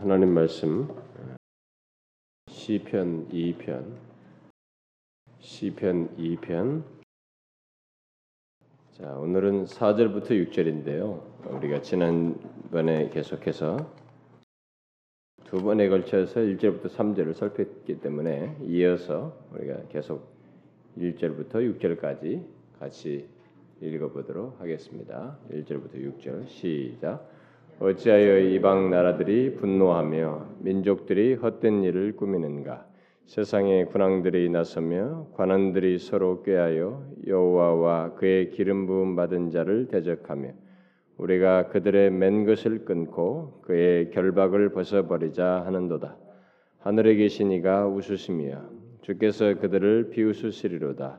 하나님 말씀 시편 2편 시편 2편 자, 오늘은 4절부터 6절인데요. 우리가 지난번에 계속해서 두 번에 걸쳐서 1절부터 3절을 살폈기 때문에 이어서 우리가 계속 1절부터 6절까지 같이 읽어보도록 하겠습니다. 1절부터 6절 시작. 어찌하여 이방 나라들이 분노하며 민족들이 헛된 일을 꾸미는가? 세상의 군왕들이 나서며 관원들이 서로 꾀하여 여호와와 그의 기름 부음 받은 자를 대적하며 우리가 그들의 맨 것을 끊고 그의 결박을 벗어버리자 하는도다. 하늘에 계신 이가 웃으시며 주께서 그들을 비웃으시리로다.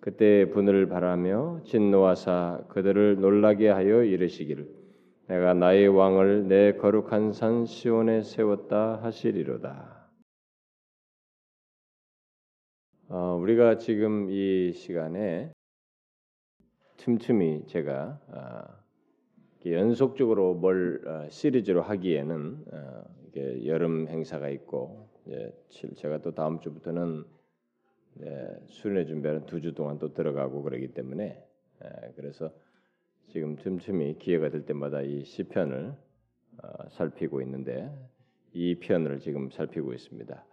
그때 분을 바라며 진노하사 그들을 놀라게 하여 이르시기를 내가 나의 왕을 내 거룩한 산 시온에 세웠다 하시리로다. 어, 우리가 지금 이 시간에 틈틈이 제가 어, 연속적으로 뭘 어, 시리즈로 하기에는 어, 이게 여름 행사가 있고 예, 제가 또 다음 주부터는 예, 수련회 준비하는 두 주 동안 또 들어가고 그러기 때문에 예, 그래서 지금 틈틈이 기회가 될 때마다 이 시편을 어, 살피고 있는데 이 편을 지금 살피고 있습니다.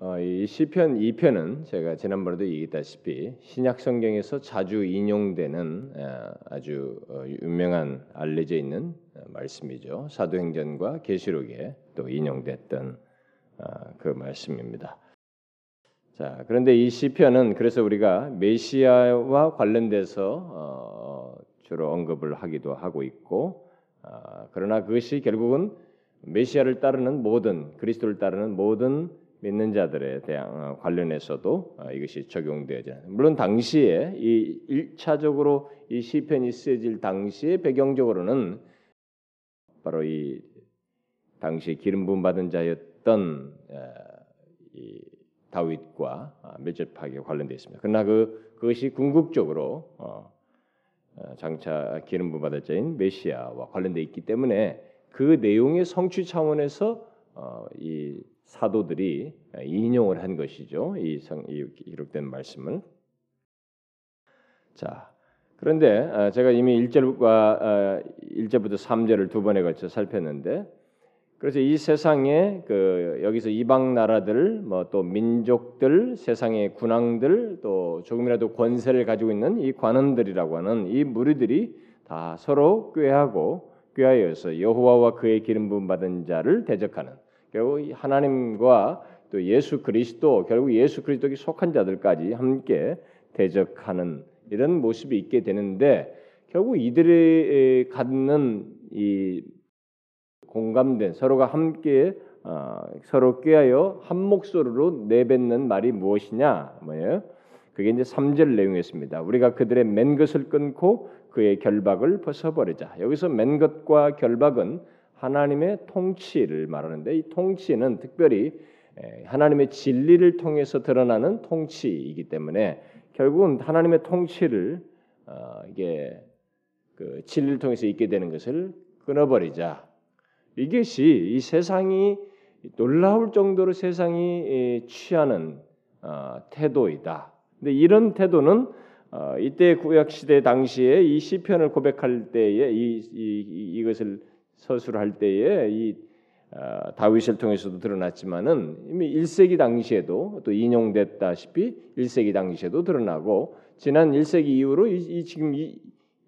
어, 이 시편 2편은 제가 지난번에도 얘기했다시피 신약 성경에서 자주 인용되는 어, 아주 어, 유명한 알려져 있는 어, 말씀이죠. 사도행전과 계시록에 또 인용됐던 어, 그 말씀입니다. 자, 그런데 이 시편은 그래서 우리가 메시아와 관련돼서 어, 주로 언급을 하기도 하고 있고, 어, 그러나 그것이 결국은 메시아를 따르는 모든 그리스도를 따르는 모든 믿는 자들에 대한 어, 관련해서도 어, 이것이 적용되어져. 물론 당시에 이 일차적으로 이 시편이 쓰여질 당시에 배경적으로는 바로 이 당시 기름 부음 받은 자였던 이 다윗과 아, 밀접하게 관련되어 있습니다. 그러나 그 그것이 궁극적으로 어, 어, 장차 기름 부음 받을 자인 메시아와 관련되어 있기 때문에 그 내용의 성취 차원에서 어, 이 사도들이 인용을 한 것이죠. 이, 성, 이 기록된 말씀을. 자, 그런데 제가 이미 1절과 1절부터 3절을 두 번에 걸쳐 살폈는데 그래서 이 세상에 그 여기서 이방 나라들 뭐 또 민족들 세상의 군왕들 또 조금이라도 권세를 가지고 있는 이 관원들이라고 하는 이 무리들이 다 서로 꾀하고 꾀하여서 여호와와 그의 기름 부음 받은 자를 대적하는 결국 하나님과 또 예수 그리스도 결국 예수 그리스도에 속한 자들까지 함께 대적하는 이런 모습이 있게 되는데 결국 이들이 갖는 이 공감된 서로가 함께 어, 서로 꾀하여 한 목소리로 내뱉는 말이 무엇이냐 뭐예요? 그게 이제 3절 내용이었습니다. 우리가 그들의 맨 것을 끊고 그의 결박을 벗어버리자. 여기서 맨 것과 결박은 하나님의 통치를 말하는데 이 통치는 특별히 하나님의 진리를 통해서 드러나는 통치이기 때문에 결국은 하나님의 통치를 어, 이게 그 진리를 통해서 있게 되는 것을 끊어버리자. 이것이 이 세상이 놀라울 정도로 세상이 취하는 어, 태도이다. 근데 이런 태도는 어, 이때 구약 시대 당시에 이 시편을 고백할 때에 이, 이, 이 것을 서술할 때에 이 어, 다윗을 통해서도 드러났지만은 이미 1세기 당시에도 또 인용됐다시피 1세기 당시에도 드러나고 지난 1세기 이후로 이, 이 지금 이,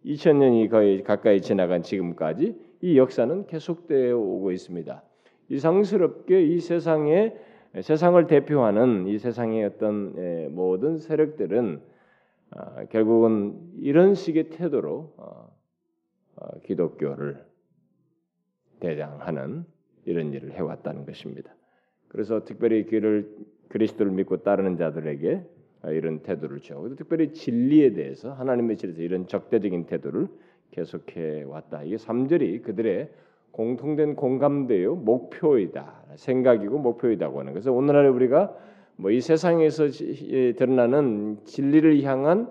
2000년이 거의 가까이 지나간 지금까지 이 역사는 계속되어 오고 있습니다. 이상스럽게 이 세상에 세상을 대표하는 이 세상의 어떤 예, 모든 세력들은 어, 결국은 이런 식의 태도로 어, 어, 기독교를 대장하는 이런 일을 해왔다는 것입니다. 그래서 특별히 그를 그리스도를 믿고 따르는 자들에게 이런 태도를 취하고 특별히 진리에 대해서 하나님의 진리에서 이런 적대적인 태도를 계속해 왔다. 이게 3절이 그들의 공통된 공감대요 목표이다. 생각이고 목표이다고 하는. 그래서 오늘날 우리가 뭐 이 세상에서 드러나는 진리를 향한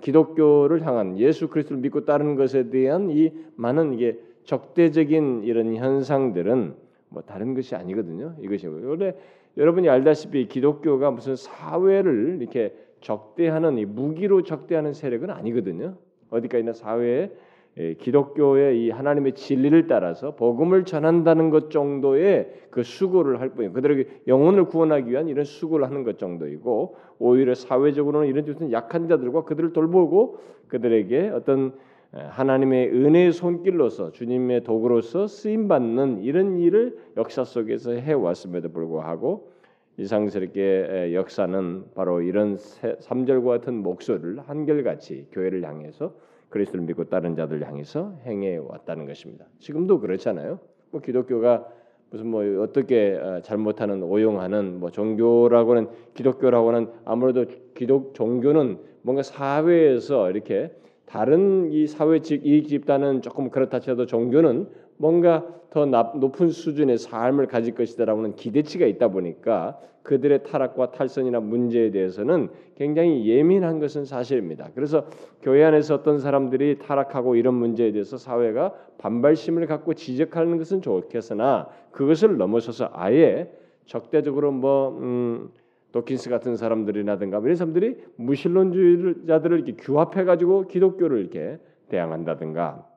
기독교를 향한 예수 그리스도를 믿고 따르는 것에 대한 이 많은 이게 적대적인 이런 현상들은 뭐 다른 것이 아니거든요. 이것이 원래 여러분이 알다시피 기독교가 무슨 사회를 이렇게 적대하는 이 무기로 적대하는 세력은 아니거든요. 어디까지나 사회에 예, 기독교의 이 하나님의 진리를 따라서 복음을 전한다는 것 정도의 그 수고를 할 뿐이에요. 그들에게 영혼을 구원하기 위한 이런 수고를 하는 것 정도이고 오히려 사회적으로는 이런 뜻은 약한 자들과 그들을 돌보고 그들에게 어떤 하나님의 은혜의 손길로서 주님의 도구로서 쓰임 받는 이런 일을 역사 속에서 해 왔음에도 불구하고 이상스럽게 역사는 바로 이런 3절과 같은 목소리를 한결같이 교회를 향해서 그리스도를 믿고 다른 자들 향해서 행해 왔다는 것입니다. 지금도 그렇잖아요. 뭐 기독교가 무슨 뭐 어떻게 어, 잘못하는 오용하는 뭐 종교라고는 기독교라고는 아무래도 기독 종교는 뭔가 사회에서 이렇게 다른 이 사회 이 집단은 조금 그렇다 쳐도 종교는 뭔가 더 높은 수준의 삶을 가질 것이다라고는 기대치가 있다 보니까 그들의 타락과 탈선이나 문제에 대해서는 굉장히 예민한 것은 사실입니다. 그래서 교회 안에서 어떤 사람들이 타락하고 이런 문제에 대해서 사회가 반발심을 갖고 지적하는 것은 좋겠으나 그것을 넘어서서 아예 적대적으로 뭐 음, 도킨스 같은 사람들이라든가 이런 사람들이 무신론주의자들을 이렇게 규합해 가지고 기독교를 이렇게 대항한다든가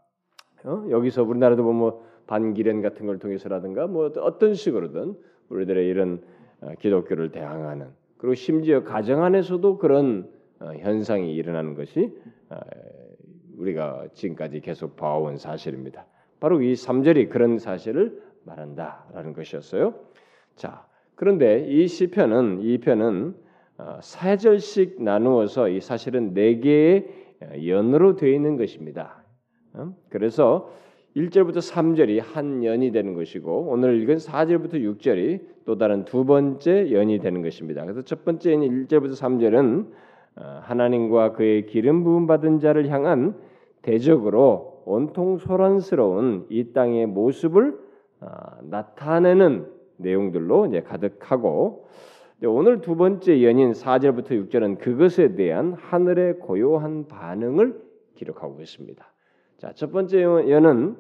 어? 여기서 우리나라도 보면 뭐 반기련 같은 걸 통해서라든가 뭐 어떤 식으로든 우리들의 이런 어, 기독교를 대항하는 그리고 심지어 가정 안에서도 그런 어, 현상이 일어나는 것이 어, 우리가 지금까지 계속 봐온 사실입니다. 바로 이 3절이 그런 사실을 말한다라는 것이었어요. 자, 그런데 이 시편은 이 편은 세 절씩 나누어서 이 사실은 네 개의 연으로 되어 있는 것입니다. 그래서 1절부터 3절이 한 연이 되는 것이고 오늘 읽은 4절부터 6절이 또 다른 두 번째 연이 되는 것입니다. 그래서 첫 번째 1절부터 3절은 어, 하나님과 그의 기름 부음 받은 자를 향한 대적으로 온통 소란스러운 이 땅의 모습을 어, 나타내는 내용들로 이제 가득하고 오늘 두 번째 연인 4절부터 6절은 그것에 대한 하늘의 고요한 반응을 기록하고 있습니다. 자, 첫 번째 연은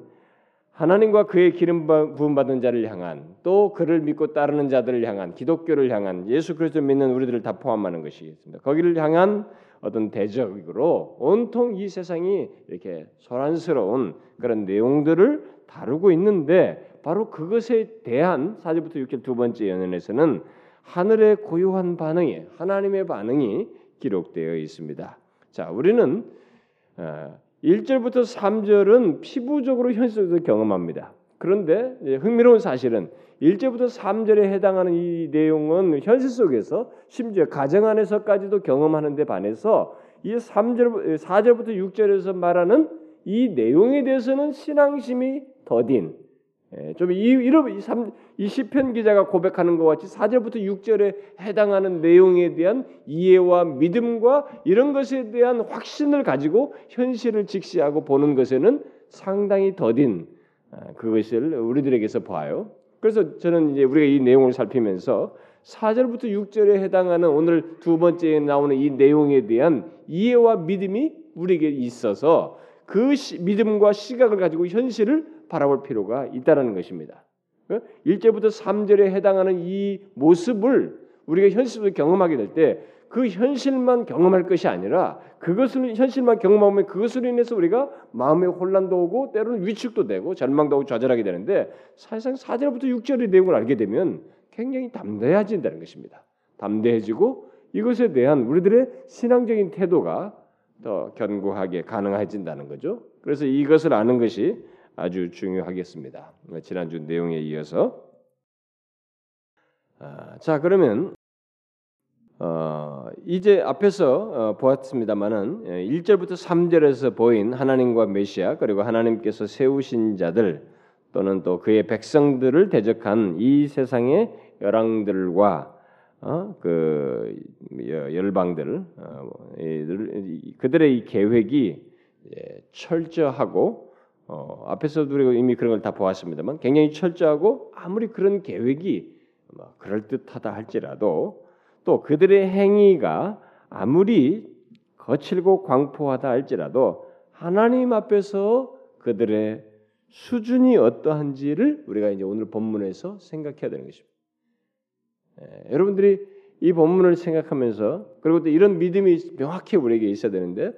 하나님과 그의 기름 부음 받은 자를 향한 또 그를 믿고 따르는 자들을 향한 기독교를 향한 예수 그리스도 믿는 우리들을 다 포함하는 것이겠습니다. 거기를 향한 어떤 대적으로 온통 이 세상이 이렇게 소란스러운 그런 내용들을 다루고 있는데 바로 그것에 대한 4절부터 6절 두 번째 연연에서는 하늘의 고요한 반응이 하나님의 반응이 기록되어 있습니다. 자, 우리는 어, 1절부터 3절은 피부적으로 현실에서 경험합니다. 그런데 흥미로운 사실은 1절부터 3절에 해당하는 이 내용은 현실 속에서 심지어 가정 안에서까지도 경험하는 데 반해서 이 3절 4절부터 6절에서 말하는 이 내용에 대해서는 신앙심이 더딘 예, 좀 이 이런 이 시편 기자가 고백하는 것 같이 4절부터 6절에 해당하는 내용에 대한 이해와 믿음과 이런 것에 대한 확신을 가지고 현실을 직시하고 보는 것에는 상당히 더딘 아, 그것을 우리들에게서 봐요. 그래서 저는 이제 우리가 이 내용을 살피면서 4절부터 6절에 해당하는 오늘 두 번째에 나오는 이 내용에 대한 이해와 믿음이 우리에게 있어서 그 시, 믿음과 시각을 가지고 현실을 바라볼 필요가 있다는 것입니다. 1절부터 어? 3절에 해당하는 이 모습을 우리가 현실로 경험하게 될 때 그 현실만 경험할 것이 아니라 그것을 현실만 경험하면 그것으로 인해서 우리가 마음의 혼란도 오고 때로는 위축도 되고 절망도 오고 좌절하게 되는데 사실상 4절부터 6절의 내용을 알게 되면 굉장히 담대해진다는 것입니다. 담대해지고 이것에 대한 우리들의 신앙적인 태도가 더 견고하게 가능해진다는 거죠. 그래서 이것을 아는 것이 아주 중요하겠습니다. 지난주 내용에 이어서 아, 자 그러면 어, 이제 앞에서 어, 보았습니다만은 1절부터 예, 3절에서 보인 하나님과 메시아 그리고 하나님께서 세우신 자들 또는 또 그의 백성들을 대적한 이 세상의 열왕들과 어, 그 열방들 어, 그들의 이 계획이 예, 철저하고 어, 앞에서도 우리가 이미 그런 걸 다 보았습니다만 굉장히 철저하고 아무리 그런 계획이 뭐 그럴 듯하다 할지라도 또 그들의 행위가 아무리 거칠고 광포하다 할지라도 하나님 앞에서 그들의 수준이 어떠한지를 우리가 이제 오늘 본문에서 생각해야 되는 것입니다. 예, 여러분들이 이 본문을 생각하면서 그리고 또 이런 믿음이 명확히 우리에게 있어야 되는데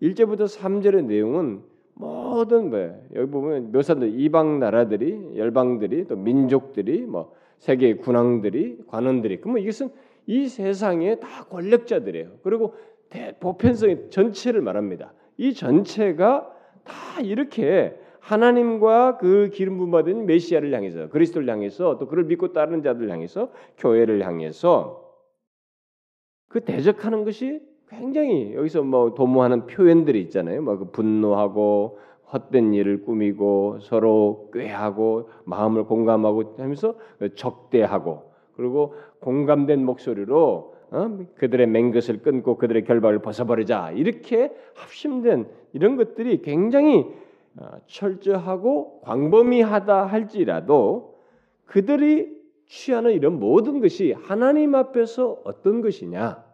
1절부터 3절의 내용은 모든 뭐 여기 보면 묘사들 이방 나라들이 열방들이 또 민족들이 뭐 세계 군왕들이 관원들이 그러면 이것은 이 세상에 다 권력자들이에요. 그리고 대, 보편성의 전체를 말합니다. 이 전체가 다 이렇게 하나님과 그 기름 부음 받은 메시아를 향해서 그리스도를 향해서 또 그를 믿고 따르는 자들 향해서 교회를 향해서 그 대적하는 것이 굉장히 여기서 뭐 도모하는 표현들이 있잖아요. 뭐그 분노하고 헛된 일을 꾸미고 서로 꾀하고 마음을 공감하고 하면서 적대하고 그리고 공감된 목소리로 어? 그들의 맹것을 끊고 그들의 결박을 벗어버리자 이렇게 합심된 이런 것들이 굉장히 어, 철저하고 광범위하다 할지라도 그들이 취하는 이런 모든 것이 하나님 앞에서 어떤 것이냐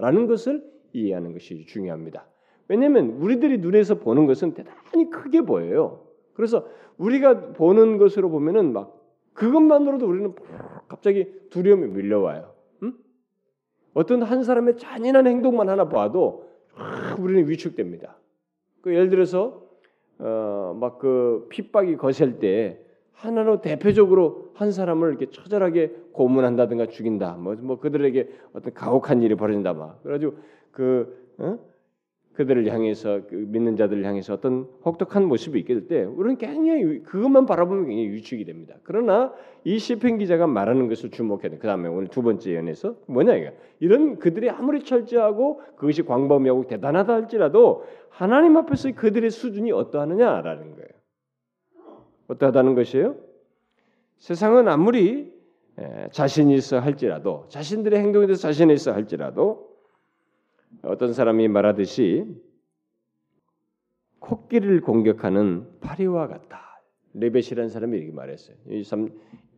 라는 것을 이해하는 것이 중요합니다. 왜냐하면 우리들이 눈에서 보는 것은 대단히 크게 보여요. 그래서 우리가 보는 것으로 보면은 막 그것만으로도 우리는 갑자기 두려움이 밀려와요. 응? 어떤 한 사람의 잔인한 행동만 하나 봐도 우리는 위축됩니다. 그 예를 들어서 어, 막 그 핍박이 거셀 때 하나로 대표적으로 한 사람을 이렇게 처절하게 고문한다든가 죽인다. 뭐, 뭐 그들에게 어떤 가혹한 일이 벌어진다. 막 그래가지고 그 어? 그들을 향해서 그 믿는 자들을 향해서 어떤 혹독한 모습이 있게 될 때 우리는 굉장히 그것만 바라보면 굉장히 위축이 됩니다. 그러나 이 시편 기자가 말하는 것을 주목해야 돼. 그다음에 오늘 두 번째 연에서 뭐냐 이게 이런 그들이 아무리 철저하고 그것이 광범위하고 대단하다 할지라도 하나님 앞에서 그들의 수준이 어떠하느냐라는 거예요. 어떠하다는 것이에요? 세상은 아무리 자신이 있어 할지라도 자신들의 행동에 대해서 자신이 있어 할지라도 어떤 사람이 말하듯이 코끼리를 공격하는 파리와 같다. 레벳이라는 사람이 이렇게 말했어요. 이 3,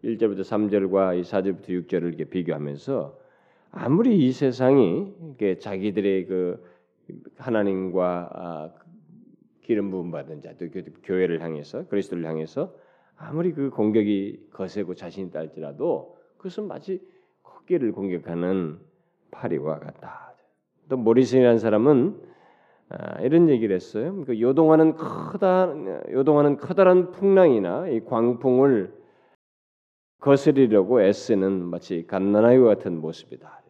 1절부터 3절과 이 4절부터 6절을 이렇게 비교하면서 아무리 이 세상이 자기들의 그 하나님과 아, 기름 부음 받은 자, 또 교회를 향해서 그리스도를 향해서 아무리 그 공격이 거세고 자신이 딸지라도 그것은 마치 코끼리를 공격하는 파리와 같다. 또 모리슨이라는 사람은 아, 이런 얘기를 했어요. 그 요동하는 크다 요동하는 커다란 풍랑이나 이 광풍을 거스리려고 애쓰는 마치 갓난아이와 같은 모습이다.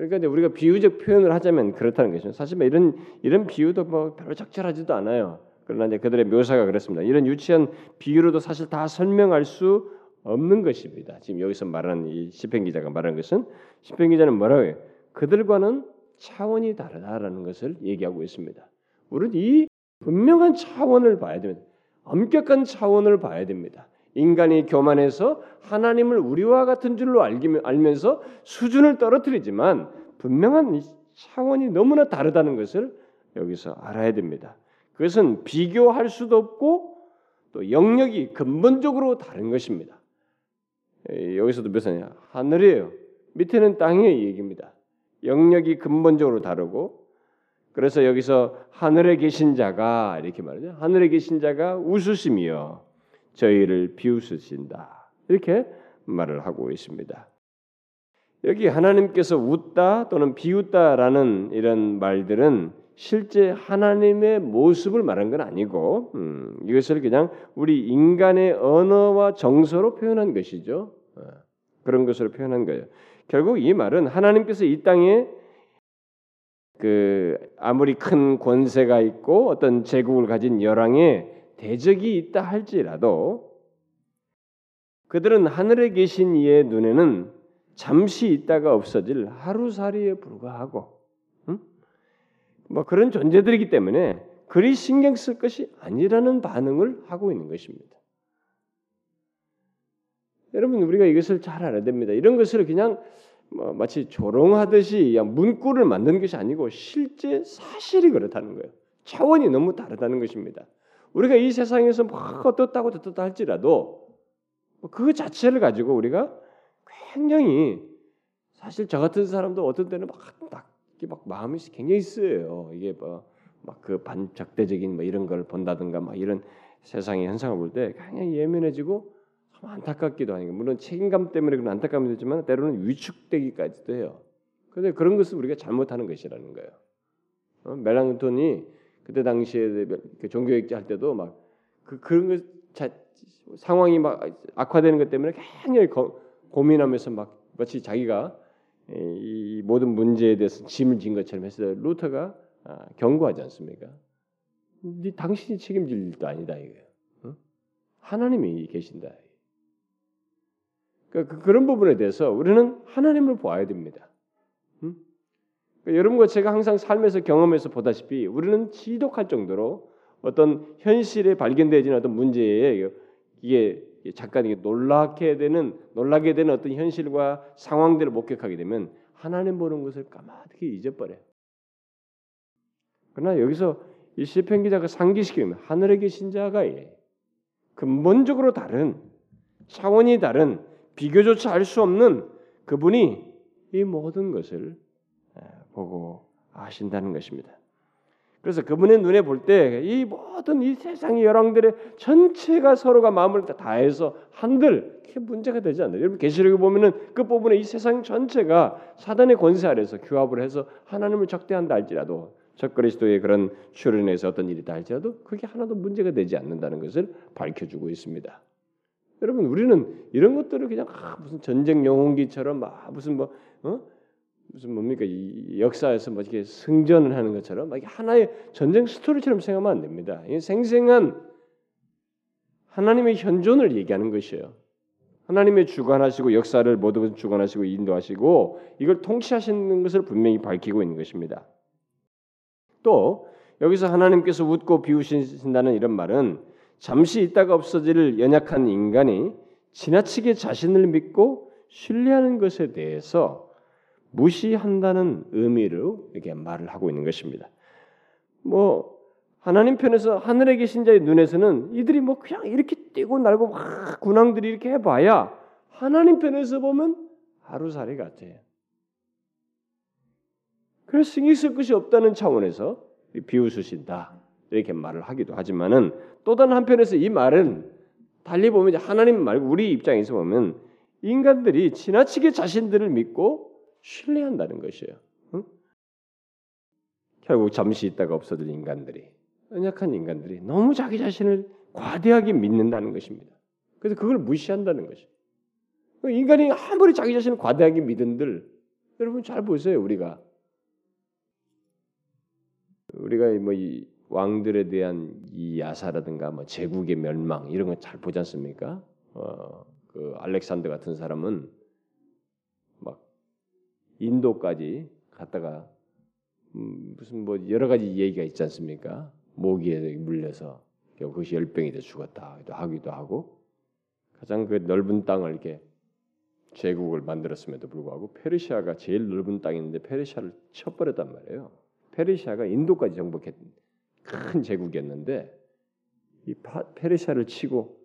그러니까 이제 우리가 비유적 표현을 하자면 그렇다는 것이죠. 사실 뭐 이런 이런 비유도 뭐 별로 적절하지도 않아요. 그러나 이제 그들의 묘사가 그렇습니다. 이런 유치한 비유로도 사실 다 설명할 수 없는 것입니다. 지금 여기서 말하는 이 시편 기자가 말하는 것은 시편 기자는 뭐라고 해요? 그들과는 차원이 다르다라는 것을 얘기하고 있습니다. 우리는 이 분명한 차원을 봐야 됩니다. 엄격한 차원을 봐야 됩니다. 인간이 교만해서 하나님을 우리와 같은 줄로 알면서 수준을 떨어뜨리지만 분명한 차원이 너무나 다르다는 것을 여기서 알아야 됩니다. 그것은 비교할 수도 없고 또 영역이 근본적으로 다른 것입니다. 여기서도 묘사냐 하늘이에요. 밑에는 땅의 얘기입니다. 영역이 근본적으로 다르고 그래서 여기서 하늘에 계신 자가 이렇게 말하죠. 하늘에 계신 자가 웃으시며 저희를 비웃으신다. 이렇게 말을 하고 있습니다. 여기 하나님께서 웃다 또는 비웃다라는 이런 말들은 실제 하나님의 모습을 말한 건 아니고 음, 이것을 그냥 우리 인간의 언어와 정서로 표현한 것이죠. 어, 그런 것으로 표현한 거예요. 결국 이 말은 하나님께서 이 땅에 그 아무리 큰 권세가 있고 어떤 제국을 가진 열왕의 대적이 있다 할지라도 그들은 하늘에 계신 이의 눈에는 잠시 있다가 없어질 하루살이에 불과하고 응? 뭐 그런 존재들이기 때문에 그리 신경 쓸 것이 아니라는 반응을 하고 있는 것입니다. 여러분 우리가 이것을 잘 알아야 됩니다. 이런 것을 그냥 뭐 마치 조롱하듯이 문구를 만든 것이 아니고 실제 사실이 그렇다는 거예요. 차원이 너무 다르다는 것입니다. 우리가 이 세상에서 막 어떻다고 어떻다 할지라도 뭐그 자체를 가지고 우리가 굉장히 사실 저 같은 사람도 어떤 때는 막딱 막 마음이 굉장히 쓰여요. 이게 뭐막그 반적대적인 뭐 이런 걸 본다든가 막 이런 세상의 현상을 볼 때 굉장히 예민해지고 참 안타깝기도 하니까 물론 책임감 때문에 그런 안타까움이 되지만 때로는 위축되기까지도 해요. 그런데 그런 것을 우리가 잘못하는 것이라는 거예요. 어? 멜랑톤이 그때 당시에 그 종교개혁자 할 때도 막 그 그런 것 자, 상황이 막 악화되는 것 때문에 굉장히 거, 고민하면서 막 마치 자기가 이 모든 문제에 대해서 짐을 진 것처럼 했어요. 루터가 아, 경고하지 않습니까? 네 당신이 책임질 일도 아니다 이거예요. 어? 하나님이 계신다. 그러니까 그, 그런 부분에 대해서 우리는 하나님을 보아야 됩니다. 음? 그러니까 여러분과 제가 항상 삶에서 경험해서 보다시피 우리는 지독할 정도로 어떤 현실에 발견되지는 어떤 문제에 이게 잠깐 이게 놀라게 되는 놀라게 되는 어떤 현실과 상황들을 목격하게 되면 하나님 보는 것을 까맣게 잊어버려요. 그러나 여기서 이 시편 기자가 상기시키면 하늘에 계신 자가 근본적으로 다른 차원이 다른 비교조차 할수 없는 그분이 이 모든 것을 보고 아신다는 것입니다. 그래서 그분의 눈에 볼 때 이 모든 이 세상의 열왕들의 전체가 서로가 마음을 다해서 한들 그게 문제가 되지 않나요? 여러분 계시록에 보면은 그 부분에 이 세상 전체가 사단의 권세 아래서 규합을 해서 하나님을 적대한다 할지라도 적그리스도의 그런 출현에서 어떤 일이 다 할지라도 그게 하나도 문제가 되지 않는다는 것을 밝혀주고 있습니다. 여러분 우리는 이런 것들을 그냥 아, 무슨 전쟁 영웅기처럼 막 무슨 뭐 어? 무슨 뭡니까 이 역사에서 뭐 이렇게 승전을 하는 것처럼 막 하나의 전쟁 스토리처럼 생각하면 안 됩니다. 이 생생한 하나님의 현존을 얘기하는 것이에요. 하나님의 주관하시고 역사를 모두 주관하시고 인도하시고 이걸 통치하시는 것을 분명히 밝히고 있는 것입니다. 또 여기서 하나님께서 웃고 비우신다는 이런 말은 잠시 있다가 없어질 연약한 인간이 지나치게 자신을 믿고 신뢰하는 것에 대해서 무시한다는 의미로 이렇게 말을 하고 있는 것입니다. 뭐 하나님 편에서 하늘에 계신 자의 눈에서는 이들이 뭐 그냥 이렇게 뛰고 날고 막 군왕들이 이렇게 해봐야 하나님 편에서 보면 하루살이 같아요. 그래서 신경 쓸 것이 없다는 차원에서 비웃으신다 이렇게 말을 하기도 하지만은 또 다른 한편에서 이 말은 달리 보면 하나님 말고 우리 입장에서 보면 인간들이 지나치게 자신들을 믿고 신뢰한다는 것이에요. 응? 결국 잠시 있다가 없어질 인간들이 연약한 인간들이 너무 자기 자신을 과대하게 믿는다는 것입니다. 그래서 그걸 무시한다는 것이. 인간이 아무리 자기 자신을 과대하게 믿은들 여러분 잘 보세요 우리가 우리가 뭐 이 왕들에 대한 이 야사라든가 뭐 제국의 멸망 이런 거 잘 보지 않습니까? 어, 그 알렉산더 같은 사람은 인도까지 갔다가 음, 무슨 뭐 여러 가지 얘기가 있지 않습니까? 모기에 물려서 그것이 열병이 돼 죽었다 하기도 하고 가장 그 넓은 땅을 이렇게 제국을 만들었음에도 불구하고 페르시아가 제일 넓은 땅인데 페르시아를 쳐버렸단 말이에요. 페르시아가 인도까지 정복했 큰 제국이었는데 이 페르시아를 치고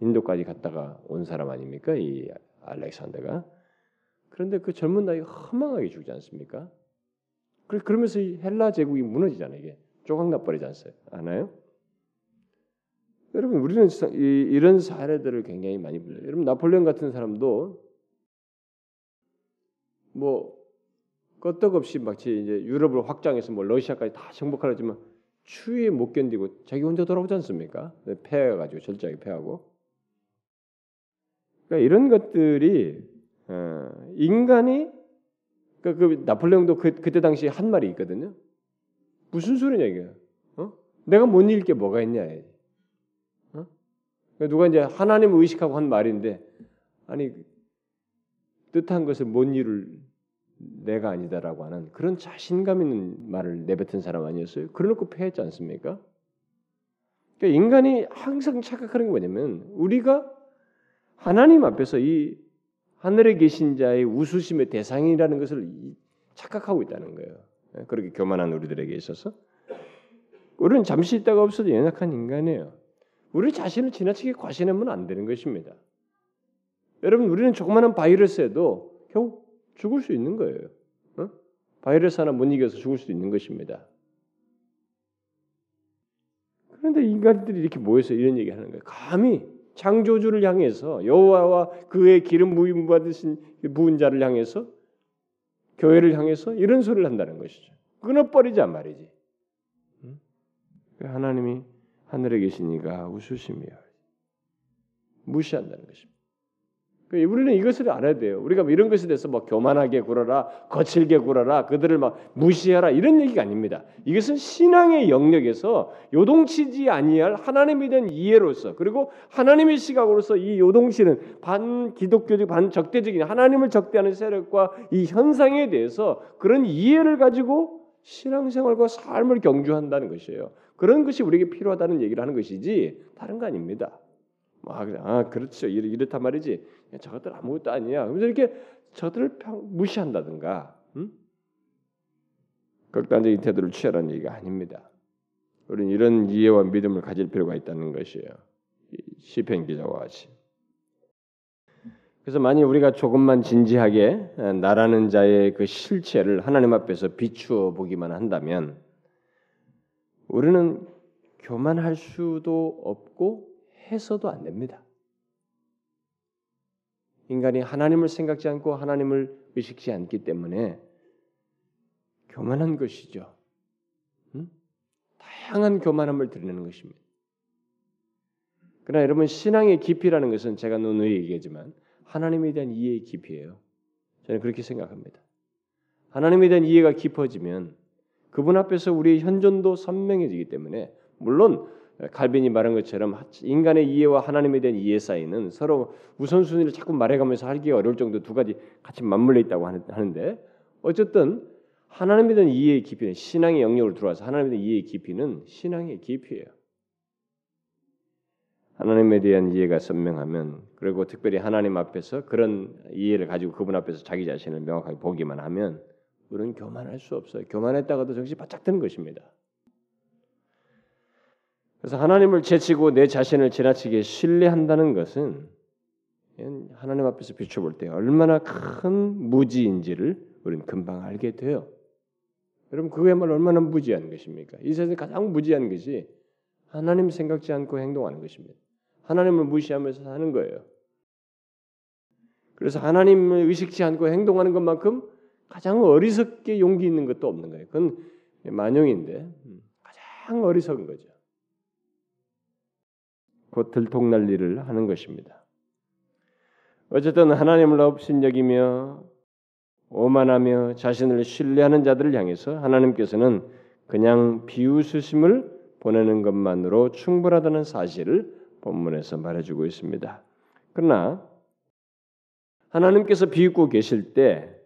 인도까지 갔다가 온 사람 아닙니까? 이 알렉산더가 그런데 그 젊은 나이 허망하게 죽지 않습니까? 그러면서 헬라 제국이 무너지잖아요. 이게 조각나 버리지 않어요? 않아요? 여러분 우리는 이런 사례들을 굉장히 많이 불러요. 여러분 나폴레옹 같은 사람도 뭐 끄떡없이 마치 이제 유럽을 확장해서 뭐 러시아까지 다 정복하려지만 추위에 못 견디고 자기 혼자 돌아오지 않습니까? 패해가지고 절제하게 패하고. 그러니까 이런 것들이 어, 인간이 그, 그 나폴레옹도 그, 그때 당시 한 말이 있거든요. 무슨 소리냐 이게? 어? 내가 못 읽을 게 뭐가 있냐? 어? 그러니까 누가 이제 하나님 의식하고 한 말인데 아니 뜻한 것을 못 이룰 내가 아니다라고 하는 그런 자신감 있는 말을 내뱉은 사람 아니었어요? 그래놓고 패했지 않습니까? 그러니까 인간이 항상 착각하는 게 뭐냐면 우리가 하나님 앞에서 이 하늘에 계신 자의 우수심의 대상이라는 것을 착각하고 있다는 거예요. 예, 그렇게 교만한 우리들에게 있어서 우리는 잠시 있다가 없어도 연약한 인간이에요. 우리 자신을 지나치게 과신하면 안 되는 것입니다. 여러분 우리는 조그마한 바이러스에도 결국 죽을 수 있는 거예요. 어? 바이러스 하나 못 이겨서 죽을 수 있는 것입니다. 그런데 인간들이 이렇게 모여서 이런 얘기하는 거예요. 감히 창조주를 향해서 여호와와 그의 기름 부임 받으신 부은 자를 향해서 교회를 향해서 이런 소리를 한다는 것이죠. 끊어버리자 말이지. 하나님이 하늘에 계시니까 웃으시며 무시한다는 것입니다. 그러니까 우리는 이것을 알아야 돼요. 우리가 뭐 이런 것에 대해서 뭐 교만하게 굴어라, 거칠게 굴어라, 그들을 막 무시하라 이런 얘기가 아닙니다. 이것은 신앙의 영역에서 요동치지 아니할 하나님에 대한 이해로서 그리고 하나님의 시각으로서 이 요동치는 반 기독교적 반 적대적인 하나님을 적대하는 세력과 이 현상에 대해서 그런 이해를 가지고 신앙생활과 삶을 경주한다는 것이에요. 그런 것이 우리에게 필요하다는 얘기를 하는 것이지 다른 거 아닙니다. 아, 아 그렇죠. 이렇단 말이지. 저것들 아무것도 아니야. 그래서 이렇게 저들을 무시한다든가, 음? 극단적인 태도를 취하라는 얘기가 아닙니다. 우리는 이런 이해와 믿음을 가질 필요가 있다는 것이에요. 시편 기자와 같이. 그래서 만약 우리가 조금만 진지하게 나라는 자의 그 실체를 하나님 앞에서 비추어 보기만 한다면 우리는 교만할 수도 없고 해서도 안 됩니다. 인간이 하나님을 생각지 않고 하나님을 의식지 않기 때문에 교만한 것이죠. 음? 다양한 교만함을 드리는 것입니다. 그러나 여러분 신앙의 깊이라는 것은 제가 누누이 얘기하지만 하나님에 대한 이해의 깊이예요. 저는 그렇게 생각합니다. 하나님에 대한 이해가 깊어지면 그분 앞에서 우리의 현존도 선명해지기 때문에 물론 칼빈이 말한 것처럼 인간의 이해와 하나님에 대한 이해 사이는 서로 우선순위를 자꾸 말해가면서 하기 어려울 정도 두 가지 같이 맞물려 있다고 하는데 어쨌든 하나님에 대한 이해의 깊이는 신앙의 영역으로 들어와서 하나님에 대한 이해의 깊이는 신앙의 깊이예요. 하나님에 대한 이해가 선명하면 그리고 특별히 하나님 앞에서 그런 이해를 가지고 그분 앞에서 자기 자신을 명확하게 보기만 하면 우리는 교만할 수 없어요. 교만했다가도 정신 바짝 드는 것입니다. 그래서 하나님을 제치고 내 자신을 지나치게 신뢰한다는 것은 하나님 앞에서 비춰볼 때 얼마나 큰 무지인지를 우리는 금방 알게 돼요. 여러분 그거야말로 얼마나 무지한 것입니까? 이 세상에 가장 무지한 것이 하나님 생각지 않고 행동하는 것입니다. 하나님을 무시하면서 사는 거예요. 그래서 하나님을 의식치 않고 행동하는 것만큼 가장 어리석게 용기 있는 것도 없는 거예요. 그건 만용인데 음, 가장 어리석은 거죠. 곧 들통날 일을 하는 것입니다. 어쨌든 하나님을 업신여기며 오만하며 자신을 신뢰하는 자들을 향해서 하나님께서는 그냥 비웃으심을 보내는 것만으로 충분하다는 사실을 본문에서 말해주고 있습니다. 그러나 하나님께서 비웃고 계실 때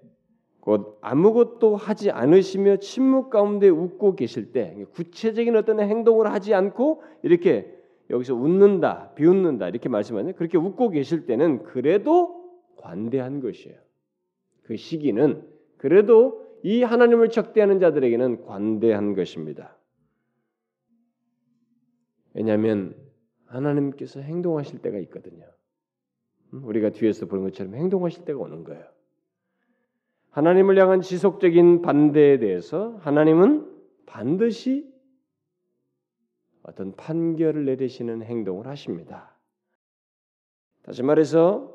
곧 아무것도 하지 않으시며 침묵 가운데 웃고 계실 때 구체적인 어떤 행동을 하지 않고 이렇게 여기서 웃는다, 비웃는다 이렇게 말씀하는데 그렇게 웃고 계실 때는 그래도 관대한 것이에요. 그 시기는 그래도 이 하나님을 적대하는 자들에게는 관대한 것입니다. 왜냐하면 하나님께서 행동하실 때가 있거든요. 음, 우리가 뒤에서 보는 것처럼 행동하실 때가 오는 거예요. 하나님을 향한 지속적인 반대에 대해서 하나님은 반드시 어떤 판결을 내리시는 행동을 하십니다. 다시 말해서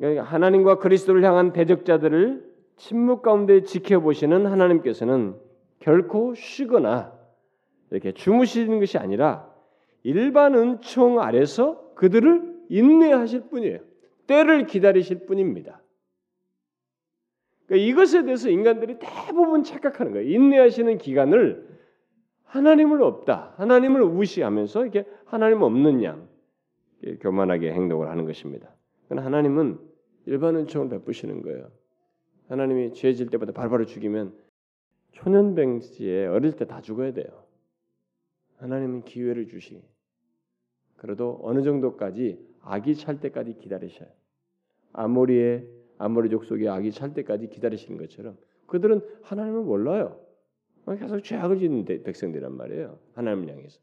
하나님과 그리스도를 향한 대적자들을 침묵 가운데 지켜보시는 하나님께서는 결코 쉬거나 이렇게 주무시는 것이 아니라 일반 은총 아래서 그들을 인내하실 뿐이에요. 때를 기다리실 뿐입니다. 그러니까 이것에 대해서 인간들이 대부분 착각하는 거예요. 인내하시는 기간을 하나님을 없다. 하나님을 무시하면서 이게 하나님 없는 양 교만하게 행동을 하는 것입니다. 하나님은 일반 은총을 베푸시는 거예요. 하나님이 죄질 때마다 바로바로 죽이면 초년병시에 어릴 때 다 죽어야 돼요. 하나님은 기회를 주시. 그래도 어느 정도까지 악이 찰 때까지 기다리셔요. 아모리의 아모리 족속의 악이 찰 때까지 기다리시는 것처럼 그들은 하나님을 몰라요. 계속 죄악을 짓는 백성들이란 말이에요. 하나님을 향해서.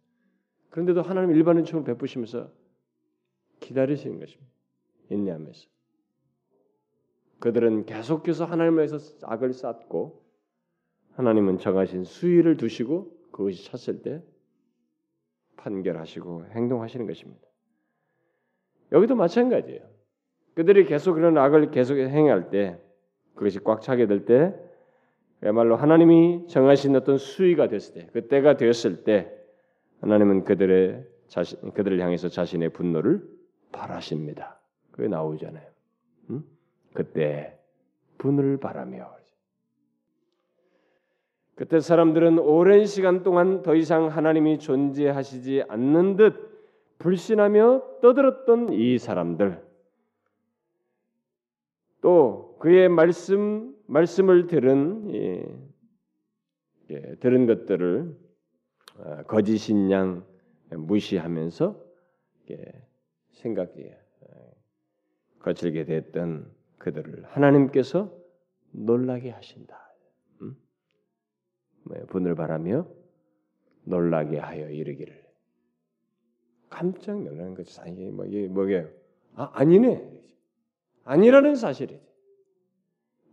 그런데도 하나님 일반은 처음 베푸시면서 기다리시는 것입니다. 인내하면서. 그들은 계속해서 하나님을 위해서 악을 쌓고 하나님은 정하신 수위를 두시고 그것이 찼을 때 판결하시고 행동하시는 것입니다. 여기도 마찬가지예요. 그들이 계속 그런 악을 계속 행할 때 그것이 꽉 차게 될 때 그야말로 하나님이 정하신 어떤 수위가 됐을 때 그때가 되었을 때 하나님은 그들의 자신 그들을 향해서 자신의 분노를 발하십니다. 그게 나오잖아요. 응? 그때 분을 바라며 그때 사람들은 오랜 시간 동안 더 이상 하나님이 존재하시지 않는 듯 불신하며 떠들었던 이 사람들 또 그의 말씀 말씀을 들은 예, 예, 들은 것들을 어, 거짓인 양 무시하면서 예, 생각에 어, 거칠게 됐던 그들을 하나님께서 놀라게 하신다. 음? 분을 바라며 놀라게 하여 이르기를 깜짝 놀라는 거죠. 이게 뭐 이게 뭐게요? 아 아니네. 아니라는 사실이지.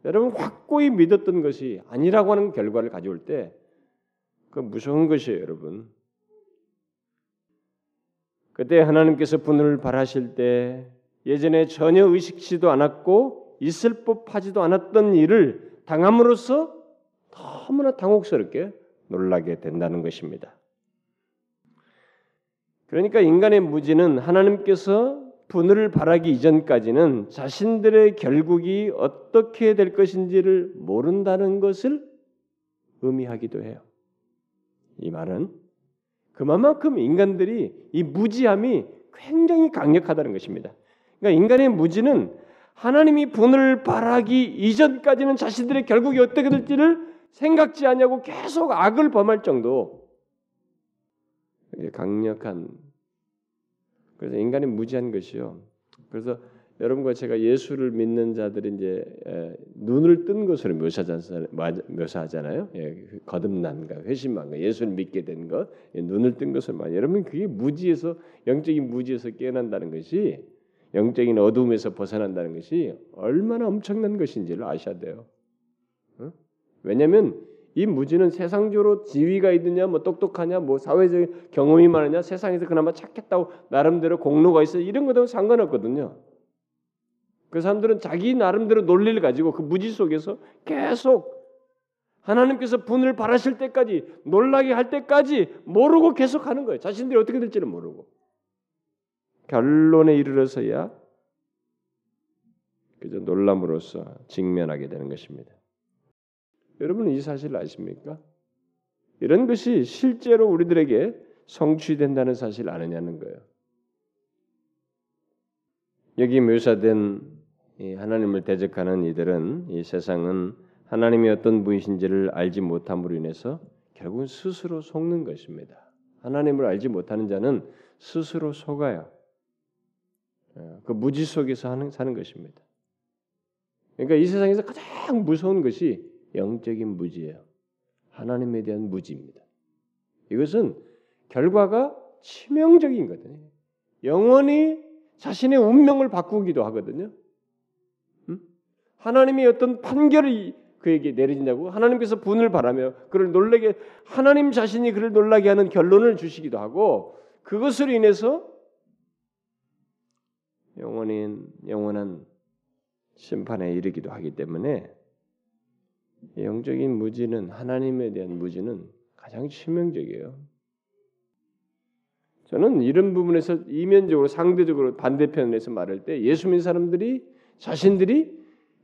여러분 확고히 믿었던 것이 아니라고 하는 결과를 가져올 때 그 무서운 것이에요, 여러분. 그때 하나님께서 분을 발하실 때 예전에 전혀 의식치도 않았고 있을 법하지도 않았던 일을 당함으로써 너무나 당혹스럽게 놀라게 된다는 것입니다. 그러니까 인간의 무지는 하나님께서 분을 바라기 이전까지는 자신들의 결국이 어떻게 될 것인지를 모른다는 것을 의미하기도 해요. 이 말은 그만큼 인간들이 이 무지함이 굉장히 강력하다는 것입니다. 그러니까 인간의 무지는 하나님이 분을 바라기 이전까지는 자신들의 결국이 어떻게 될지를 생각지 않냐고 계속 악을 범할 정도 강력한 그래서 인간이 무지한 것이요. 그래서 여러분과 제가 예수를 믿는 자들이 이제 눈을 뜬 것으로 묘사하잖아요. 예, 그 거듭난가 회심한가 예수를 믿게 된 것, 예, 눈을 뜬 것을 말. 여러분 그게 무지에서 영적인 무지에서 깨어난다는 것이 영적인 어둠에서 벗어난다는 것이 얼마나 엄청난 것인지를 아셔야 돼요. 어? 왜냐하면 이 무지는 세상적으로 지위가 있느냐, 뭐 똑똑하냐, 뭐 사회적 경험이 많으냐, 세상에서 그나마 착했다고 나름대로 공로가 있어 이런 것들은 상관없거든요. 그 사람들은 자기 나름대로 논리를 가지고 그 무지 속에서 계속 하나님께서 분을 바라실 때까지 놀라게 할 때까지 모르고 계속 하는 거예요. 자신들이 어떻게 될지는 모르고 결론에 이르러서야 그저 놀람으로써 직면하게 되는 것입니다. 여러분은 이 사실을 아십니까? 이런 것이 실제로 우리들에게 성취된다는 사실을 아느냐는 거예요. 여기 묘사된 하나님을 대적하는 이들은 이 세상은 하나님이 어떤 분이신지를 알지 못함으로 인해서 결국은 스스로 속는 것입니다. 하나님을 알지 못하는 자는 스스로 속아요. 어, 그 무지 속에서 하는, 사는 것입니다. 그러니까 이 세상에서 가장 무서운 것이 영적인 무지예요. 하나님에 대한 무지입니다. 이것은 결과가 치명적인 거거든요. 영원히 자신의 운명을 바꾸기도 하거든요. 음? 하나님이 어떤 판결을 그에게 내리진다고 하나님께서 분을 바라며 그를 놀라게 하나님 자신이 그를 놀라게 하는 결론을 주시기도 하고 그것으로 인해서 영원인 영원한 심판에 이르기도 하기 때문에 영적인 무지는 하나님에 대한 무지는 가장 치명적이에요. 저는 이런 부분에서 이면적으로 상대적으로 반대편에서 말할 때 예수 믿는 사람들이 자신들이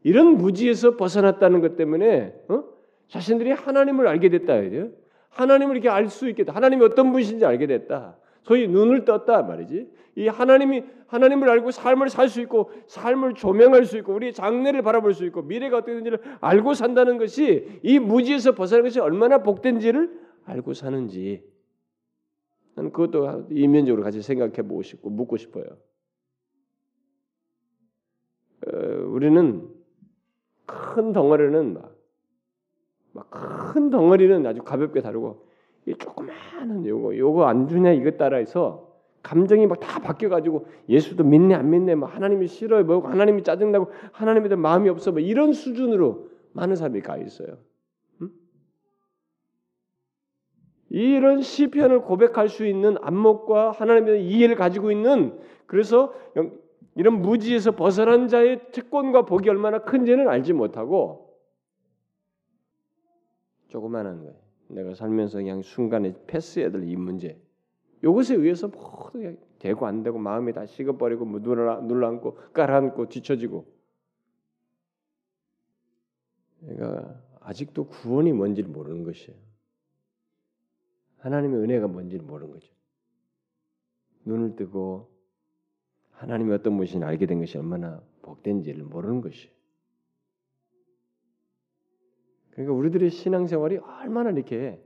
이런 무지에서 벗어났다는 것 때문에 어? 자신들이 하나님을 알게 됐다 해요. 하나님을 이렇게 알 수 있겠다. 하나님이 어떤 분이신지 알게 됐다. 소위 눈을 떴다 말이지. 이 하나님이 하나님을 알고 삶을 살 수 있고 삶을 조명할 수 있고 우리 장래를 바라볼 수 있고 미래가 어떻게 되는지를 알고 산다는 것이 이 무지에서 벗어나는 것이 얼마나 복된지를 알고 사는지 나는 그것도 이면적으로 같이 생각해 보고 싶고 묻고 싶어요. 어, 우리는 큰 덩어리는 막 큰 덩어리는 아주 가볍게 다루고 이 조그마한 요거 요거 안 주냐 이것 따라해서 감정이 막 다 바뀌어 가지고 예수도 믿네 안 믿네 뭐 하나님이 싫어요 뭐 하나님이 짜증나고 하나님에 대한 마음이 없어 뭐 이런 수준으로 많은 사람이 가 있어요. 음? 이런 시편을 고백할 수 있는 안목과 하나님의 이해를 가지고 있는 그래서 이런 무지에서 벗어난 자의 특권과 복이 얼마나 큰지는 알지 못하고 조그만한 거예요. 내가 살면서 그냥 순간에 패스해야 될 이 문제. 이것에 의해서 모두 되고 안 되고 마음이 다 식어버리고 뭐 눌러, 눌러앉고 깔아앉고 뒤처지고 그러니까 아직도 구원이 뭔지를 모르는 것이에요. 하나님의 은혜가 뭔지를 모르는 거죠. 눈을 뜨고 하나님이 어떤 분이신지 알게 된 것이 얼마나 복된지를 모르는 것이에요. 그러니까 우리들의 신앙생활이 얼마나 이렇게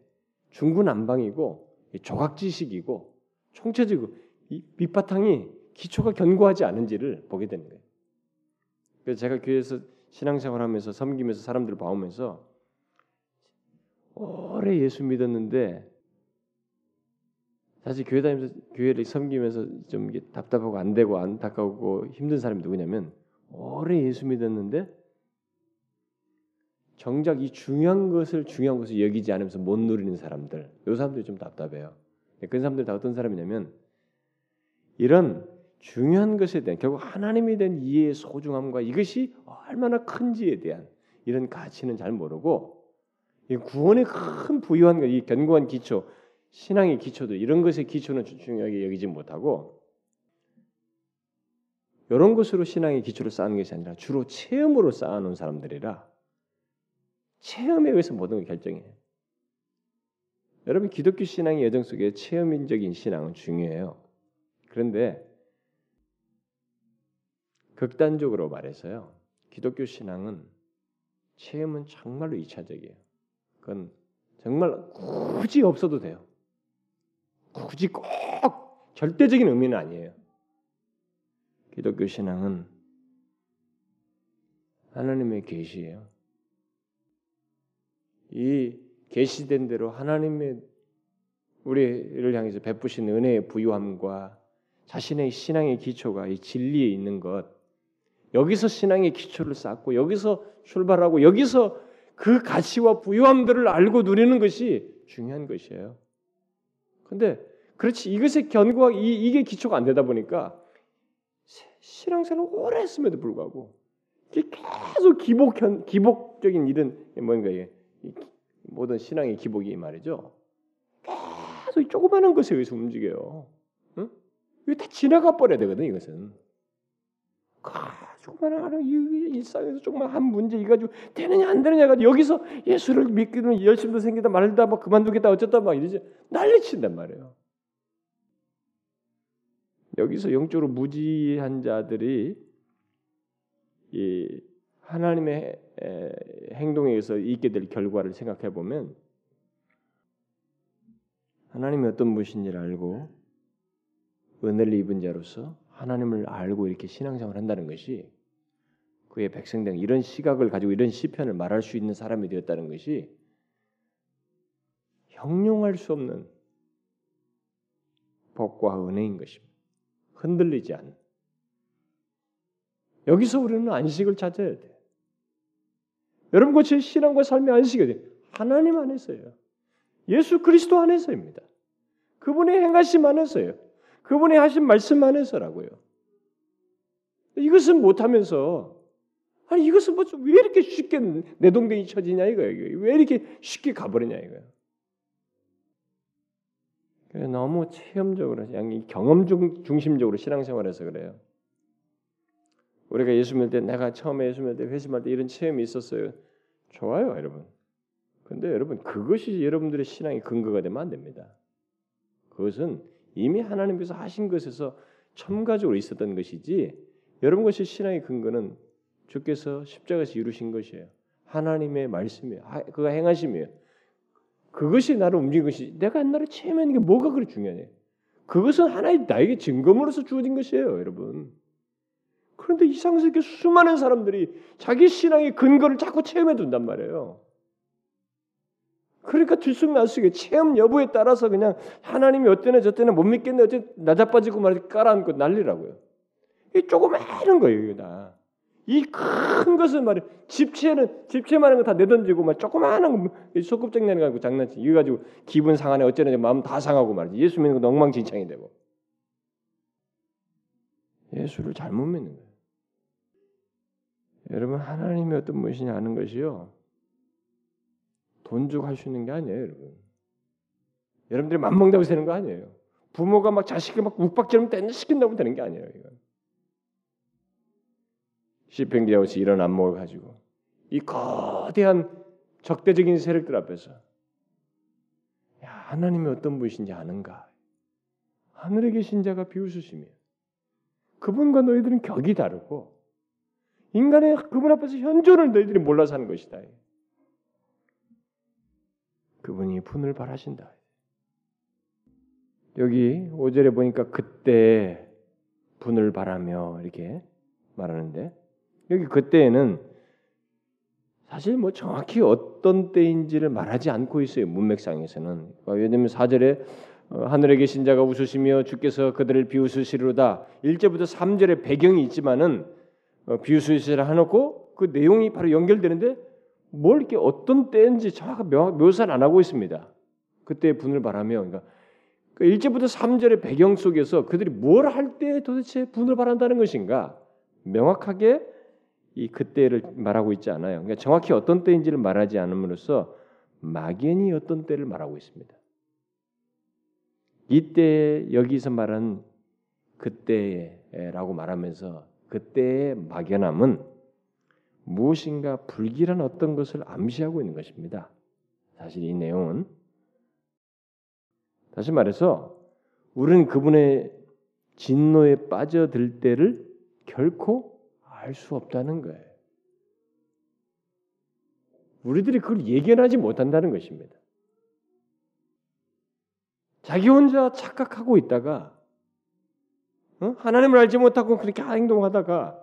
중구난방이고 조각지식이고 총체적이고 이 밑바탕이 기초가 견고하지 않은지를 보게 되는 거예요. 그래서 제가 교회에서 신앙생활하면서 섬기면서 사람들을 봐오면서 오래 예수 믿었는데 사실 교회 다니면서 교회를 섬기면서 좀 답답하고 안 되고 안타까우고 힘든 사람이 누구냐면 오래 예수 믿었는데 정작 이 중요한 것을 중요한 것을 여기지 않으면서 못 누리는 사람들, 이 사람들이 좀 답답해요. 그 사람들 다 어떤 사람이냐면 이런 중요한 것에 대한 결국 하나님에 대한 이해의 소중함과 이것이 얼마나 큰지에 대한 이런 가치는 잘 모르고 이 구원의 큰 부유한 것, 이 견고한 기초, 신앙의 기초도 이런 것의 기초는 중요하게 여기지 못하고 이런 것으로 신앙의 기초를 쌓는 것이 아니라 주로 체험으로 쌓아놓은 사람들이라 체험에 의해서 모든 걸 결정해요. 여러분 기독교 신앙의 여정 속에 체험인적인 신앙은 중요해요. 그런데 극단적으로 말해서요. 기독교 신앙은 체험은 정말로 이차적이에요. 그건 정말 굳이 없어도 돼요. 굳이 꼭 절대적인 의미는 아니에요. 기독교 신앙은 하나님의 계시예요. 이 계시된 대로 하나님의 우리를 향해서 베푸신 은혜의 부유함과 자신의 신앙의 기초가 이 진리에 있는 것 여기서 신앙의 기초를 쌓고 여기서 출발하고 여기서 그 가치와 부유함들을 알고 누리는 것이 중요한 것이에요. 근데 그렇지 이것에 견고하 이, 이게 기초가 안 되다 보니까 신앙생활을 오래 했음에도 불구하고 계속 기복 기복적인 이런 뭔가 모든 신앙의 기복이 말이죠. 계속 조그마한 것에 의해서 움직여요. 응? 이거 다 지나가 버려야 되거든 이것은. 조그마한 일상에서 조그만 한 문제 이가지고 되느냐 안 되느냐가 여기서 예수를 믿기는 열심도 생기다 말다 막 그만두겠다 어쩌다 막 이러지 난리친단 말이에요. 여기서 영적으로 무지한 자들이 이 하나님의 행동에 의해서 있게 될 결과를 생각해 보면 하나님이 어떤 분이신지를 알고 은혜를 입은 자로서 하나님을 알고 이렇게 신앙생활을 한다는 것이 그의 백성된 이런 시각을 가지고 이런 시편을 말할 수 있는 사람이 되었다는 것이 형용할 수 없는 복과 은혜인 것입니다. 흔들리지 않는. 여기서 우리는 안식을 찾아야 돼. 여러분 그것이 신앙과 삶의 안식이 돼. 하나님 안에서요. 예수 그리스도 안에서입니다. 그분의 행하심 안에서요. 그분의 하신 말씀 안에서라고요. 이것은 못하면서 아니 이것은 뭐 왜 이렇게 쉽게 내동댕이 쳐지냐 이거예요. 왜 이렇게 쉽게 가버리냐 이거예요. 너무 체험적으로 양 경험 중심적으로 신앙생활해서 그래요. 우리가 예수 믿을 때 내가 처음에 예수 믿을 때 회심할 때 이런 체험이 있었어요. 좋아요, 여러분. 근데 여러분 그것이 여러분들의 신앙의 근거가 되면 안 됩니다. 그것은 이미 하나님께서 하신 것에서 첨가적으로 있었던 것이지 여러분 것이 신앙의 근거는 주께서 십자가에서 이루신 것이에요. 하나님의 말씀이에요. 그가 행하심이에요. 그것이 나를 움직인 것이 내가 옛날에 체험한 게 뭐가 그렇게 중요해? 그것은 하나의 나에게 증거물로서 주어진 것이에요, 여러분. 그런데 이상스럽게 수많은 사람들이 자기 신앙의 근거를 자꾸 체험해 둔단 말이에요. 그러니까 들쑥날쑥해 체험 여부에 따라서 그냥 하나님이 어때나 저때나 못 믿겠네 어째 나자빠지고 말이 깔아앉고 난리라고요. 이 조그마한 거예요, 이거 다. 이 큰 것을 말해 집채는 집채만한 거 다 내던지고 막 조그마한 거 소꿉장 내는 거 장난치 이거 가지고 기분 상하네 어쩌네 마음 다 상하고 말이지 예수 믿는 거 엉망진창이 되고 예수를 잘못 믿는 거예요. 여러분 하나님이 어떤 무엇이냐 아는 것이요 돈 주고 할 수 있는 게 아니에요, 여러분. 여러분들이 맘먹다고 되는 거 아니에요. 부모가 막 자식을 막 욱박지르면 때 시킨다고 되는 게 아니에요. 이건. 시편 기자같이 이런 안목을 가지고 이 거대한 적대적인 세력들 앞에서 야, 하나님이 어떤 분이신지 아는가? 하늘에 계신 자가 비웃으시며 그분과 너희들은 격이 다르고 인간의 그분 앞에서 현존을 너희들이 몰라 사는 것이다. 그분이 분을 바라신다. 여기 5절에 보니까 그때 분을 바라며 이렇게 말하는데 여기 그때에는 사실 뭐 정확히 어떤 때인지를 말하지 않고 있어요. 문맥상에서는. 왜냐하면 4절에 어, 하늘에 계신 자가 웃으시며 주께서 그들을 비웃으시리로다. 1절부터 3절에 배경이 있지만은 어, 비웃으시라 해놓고 그 내용이 바로 연결되는데 뭘 이렇게 어떤 때인지 정확하게 묘사를 안 하고 있습니다. 그때 분을 바라며 그러니까 1절부터 그 3절의 배경 속에서 그들이 뭘 할 때 도대체 분을 바란다는 것인가 명확하게 이 그때를 말하고 있지 않아요. 그러니까 정확히 어떤 때인지를 말하지 않음으로써 막연히 어떤 때를 말하고 있습니다. 이때 여기서 말한 그때라고 말하면서 그때의 막연함은 무엇인가 불길한 어떤 것을 암시하고 있는 것입니다. 사실 이 내용은 다시 말해서 우리는 그분의 진노에 빠져들 때를 결코 알 수 없다는 거예요. 우리들이 그걸 예견하지 못한다는 것입니다. 자기 혼자 착각하고 있다가 어? 하나님을 알지 못하고 그렇게 행동하다가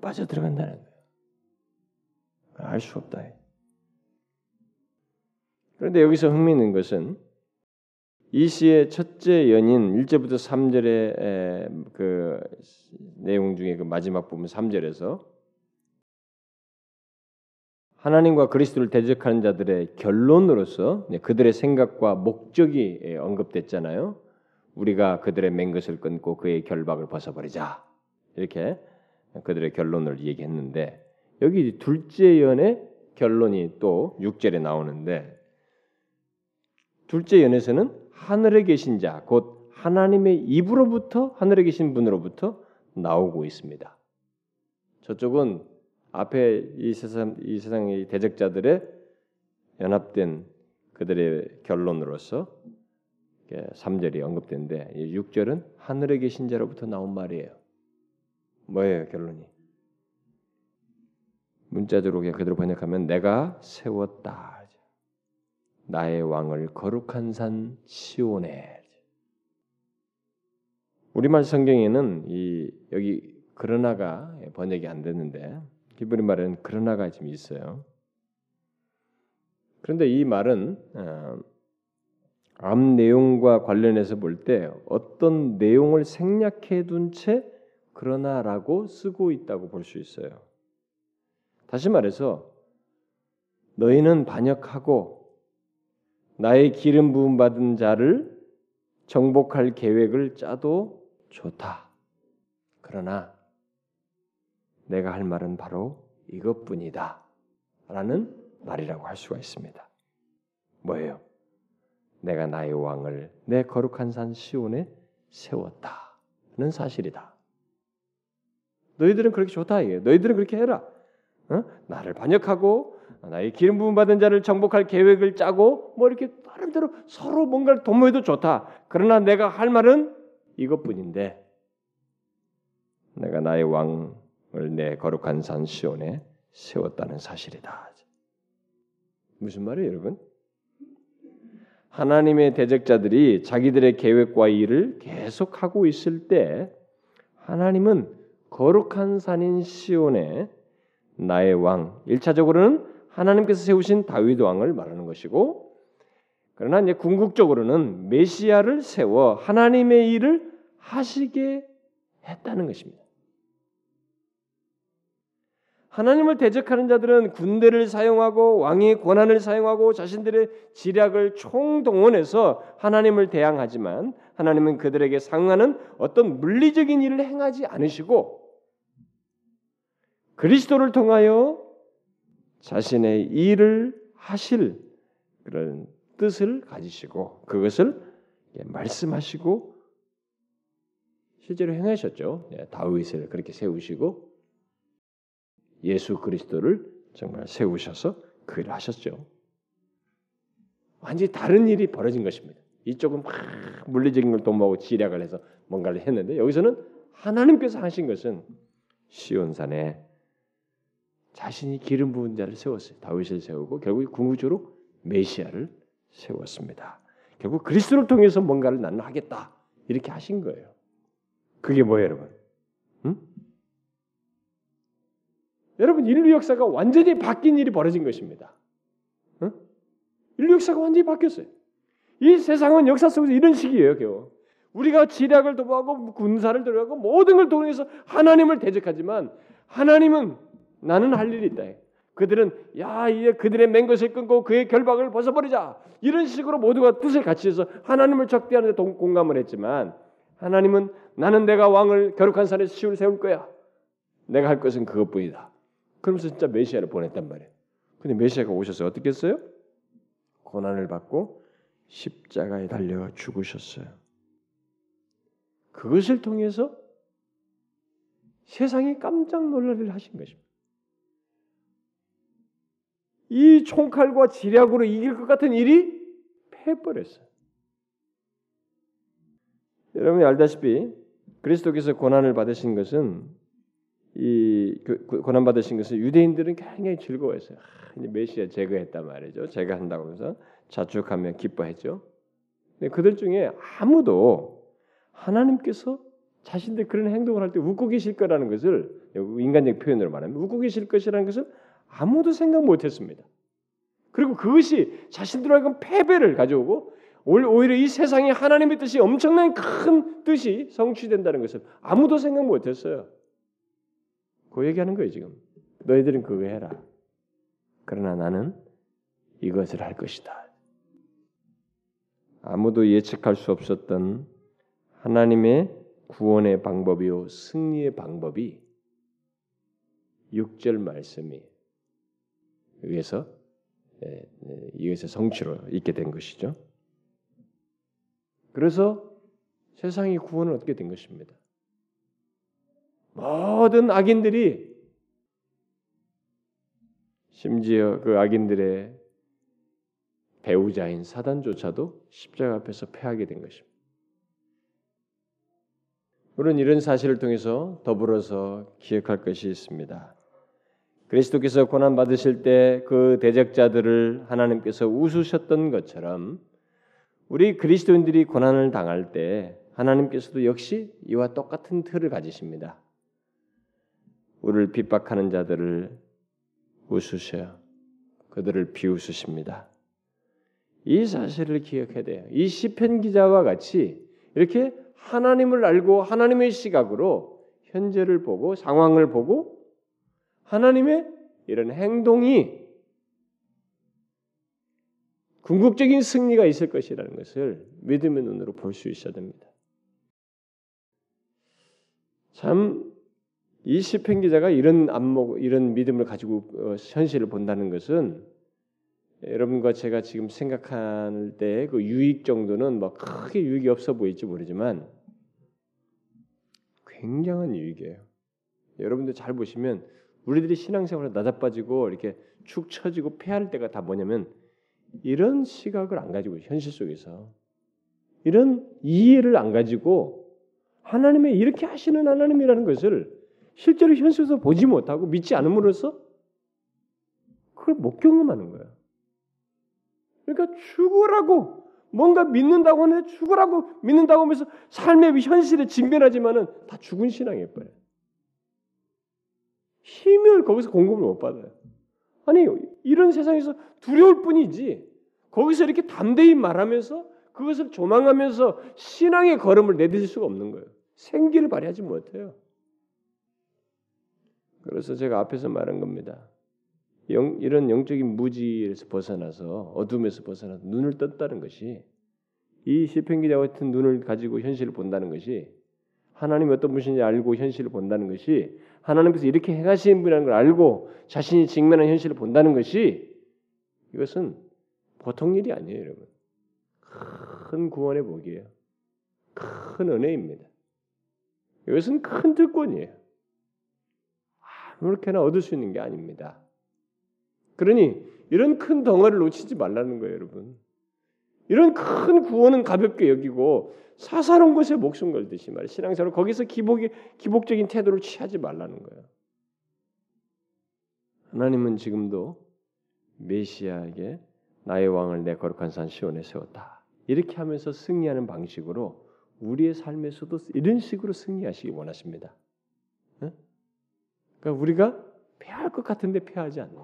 빠져 들어간다는 거예요. 알 수 없다. 그런데 여기서 흥미있는 것은 이 시의 첫째 연인 1절부터 3절의 그 내용 중에 그 마지막 부분 3절에서 하나님과 그리스도를 대적하는 자들의 결론으로서 그들의 생각과 목적이 언급됐잖아요. 우리가 그들의 맹 것을 끊고 그의 결박을 벗어버리자. 이렇게 그들의 결론을 얘기했는데 여기 둘째 연의 결론이 또 6절에 나오는데 둘째 연에서는 하늘에 계신 자, 곧 하나님의 입으로부터 하늘에 계신 분으로부터 나오고 있습니다. 저쪽은 앞에 이 세상 이 세상의 대적자들의 연합된 그들의 결론으로서 3절이 언급되는데 6절은 하늘에 계신 자로부터 나온 말이에요. 뭐예요 결론이? 문자적으로 그대로 번역하면 내가 세웠다. 나의 왕을 거룩한 산 시온에 우리말 성경에는 이 여기 그러나가 번역이 안 됐는데 기브리 말에는 그러나가 지금 있어요. 그런데 이 말은 어, 앞 내용과 관련해서 볼 때 어떤 내용을 생략해 둔 채 그러나라고 쓰고 있다고 볼 수 있어요. 다시 말해서 너희는 반역하고 나의 기름 부음 받은 자를 정복할 계획을 짜도 좋다. 그러나 내가 할 말은 바로 이것뿐이다. 라는 말이라고 할 수가 있습니다. 뭐예요? 내가 나의 왕을 내 거룩한 산 시온에 세웠다는 사실이다. 너희들은 그렇게 좋다 이게. 너희들은 그렇게 해라. 어? 나를 반역하고 나의 기름 부음 받은 자를 정복할 계획을 짜고 뭐 이렇게 나름대로 서로 뭔가를 도모해도 좋다. 그러나 내가 할 말은 이것뿐인데 내가 나의 왕을 내 거룩한 산 시온에 세웠다는 사실이다. 무슨 말이에요, 여러분? 하나님의 대적자들이 자기들의 계획과 일을 계속하고 있을 때 하나님은 거룩한 산인 시온에 나의 왕, 1차적으로는 하나님께서 세우신 다윗 왕을 말하는 것이고 그러나 이제 궁극적으로는 메시아를 세워 하나님의 일을 하시게 했다는 것입니다. 하나님을 대적하는 자들은 군대를 사용하고 왕의 권한을 사용하고 자신들의 지략을 총동원해서 하나님을 대항하지만 하나님은 그들에게 상하는 어떤 물리적인 일을 행하지 않으시고 그리스도를 통하여 자신의 일을 하실 그런 뜻을 가지시고 그것을 말씀하시고 실제로 행하셨죠. 예, 다윗을 그렇게 세우시고 예수 그리스도를 정말 세우셔서 그 일을 하셨죠. 완전히 다른 일이 벌어진 것입니다. 이쪽은 막 물리적인 걸 도모하고 지략을 해서 뭔가를 했는데 여기서는 하나님께서 하신 것은 시온산에 자신이 기름 부은 자를 세웠어요. 다윗을 세우고 결국 궁극적으로 메시아를 세웠습니다. 결국 그리스도를 통해서 뭔가를 나는 하겠다 이렇게 하신 거예요. 그게 뭐예요, 여러분? 여러분 인류 역사가 완전히 바뀐 일이 벌어진 것입니다. 응? 인류 역사가 완전히 바뀌었어요. 이 세상은 역사 속에서 이런 식이에요, 겨우. 우리가 지략을 도모하고 군사를 들어가고 모든 걸 통해서 하나님을 대적하지만 하나님은 나는 할 일이 있다. 그들은 야 이제 그들의 맹 것을 끊고 그의 결박을 벗어버리자 이런 식으로 모두가 뜻을 같이 해서 하나님을 적대하는 데 공감을 했지만 하나님은 나는 내가 왕을 겨룩한 산에 시울 세울 거야. 내가 할 것은 그것뿐이다. 그러면서 진짜 메시아를 보냈단 말이에요. 근데 메시아가 오셔서 어떻게 했어요? 고난을 받고 십자가에 달려 죽으셨어요. 그것을 통해서 세상이 깜짝 놀라를 하신 것입니다. 이 총칼과 지략으로 이길 것 같은 일이 패버렸어요. 여러분이 알다시피 그리스도께서 고난을 받으신 것은 이 그, 그 고난 받으신 것은 유대인들은 굉장히 즐거워했어요. 아, 메시아 제거했단 말이죠. 제거한다고 해서 자축하며 기뻐했죠. 근데 그들 중에 아무도 하나님께서 자신들 그런 행동을 할 때 웃고 계실 거라는 것을 인간적 표현으로 말하면 웃고 계실 것이라는 것을 아무도 생각 못했습니다. 그리고 그것이 하여금 패배를 가져오고 오히려 이 세상에 하나님의 뜻이 엄청난 큰 뜻이 성취된다는 것을 아무도 생각 못했어요. 그 얘기하는 거예요 지금. 너희들은 그거 해라. 그러나 나는 이것을 할 것이다. 아무도 예측할 수 없었던 하나님의 구원의 방법이요 승리의 방법이 6절 말씀이 위해서 예, 예, 이것의 성취로 있게 된 것이죠. 그래서 세상의 구원은 어떻게 된 것입니다. 모든 악인들이 심지어 그 악인들의 배우자인 사단조차도 십자가 앞에서 패하게 된 것입니다. 우리는 이런 사실을 통해서 더불어서 기억할 것이 있습니다. 그리스도께서 고난 받으실 때 그 대적자들을 하나님께서 웃으셨던 것처럼 우리 그리스도인들이 고난을 당할 때 하나님께서도 역시 이와 똑같은 틀을 가지십니다. 우리를 핍박하는 자들을 웃으셔 그들을 비웃으십니다. 이 사실을 기억해야 돼요. 이 시편 기자와 같이 이렇게 하나님을 알고 하나님의 시각으로 현재를 보고 상황을 보고 하나님의 이런 행동이 궁극적인 승리가 있을 것이라는 것을 믿음의 눈으로 볼 수 있어야 됩니다. 참 이 시편 기자가 이런 안목, 이런 믿음을 가지고 어, 현실을 본다는 것은 여러분과 제가 지금 생각할 때 그 유익 정도는 뭐 크게 유익이 없어 보일지 모르지만 굉장한 유익이에요. 여러분들 잘 보시면 우리들이 신앙생활에 낮아빠지고 이렇게 축 처지고 패할 때가 다 뭐냐면 이런 시각을 안 가지고 현실 속에서 이런 이해를 안 가지고 하나님의 이렇게 하시는 하나님이라는 것을 실제로 현실에서 보지 못하고 믿지 않음으로써 그걸 못 경험하는 거예요. 그러니까 죽으라고 뭔가 믿는다고 하는데 죽으라고 믿는다고 하면서 삶의 현실에 직면하지만은 다 죽은 신앙이에요. 힘을 거기서 공급을 못 받아요. 아니 이런 세상에서 두려울 뿐이지 거기서 이렇게 담대히 말하면서 그것을 조망하면서 신앙의 걸음을 내딛을 수가 없는 거예요. 생기를 발휘하지 못해요. 그래서 제가 앞에서 말한 겁니다. 영, 이런 영적인 무지에서 벗어나서 어둠에서 벗어나서 눈을 떴다는 것이 이 시편 기자 같은 눈을 가지고 현실을 본다는 것이 하나님이 어떤 분인지 알고 현실을 본다는 것이 하나님께서 이렇게 행하시는 분이라는 걸 알고 자신이 직면한 현실을 본다는 것이 이것은 보통 일이 아니에요, 여러분. 큰 구원의 복이에요. 큰 은혜입니다. 이것은 큰 특권이에요. 아무렇게나 얻을 수 있는 게 아닙니다. 그러니 이런 큰 덩어리를 놓치지 말라는 거예요, 여러분. 이런 큰 구원은 가볍게 여기고 사사로운 것에 목숨 걸듯이 말이에요. 신앙생활 거기서 기복이 기복적인 태도를 취하지 말라는 거예요. 하나님은 지금도 메시아에게 나의 왕을 내 거룩한 산 시온에 세웠다. 이렇게 하면서 승리하는 방식으로 우리의 삶에서도 이런 식으로 승리하시기 원하십니다. 그러니까 우리가 패할 것 같은데 패하지 않는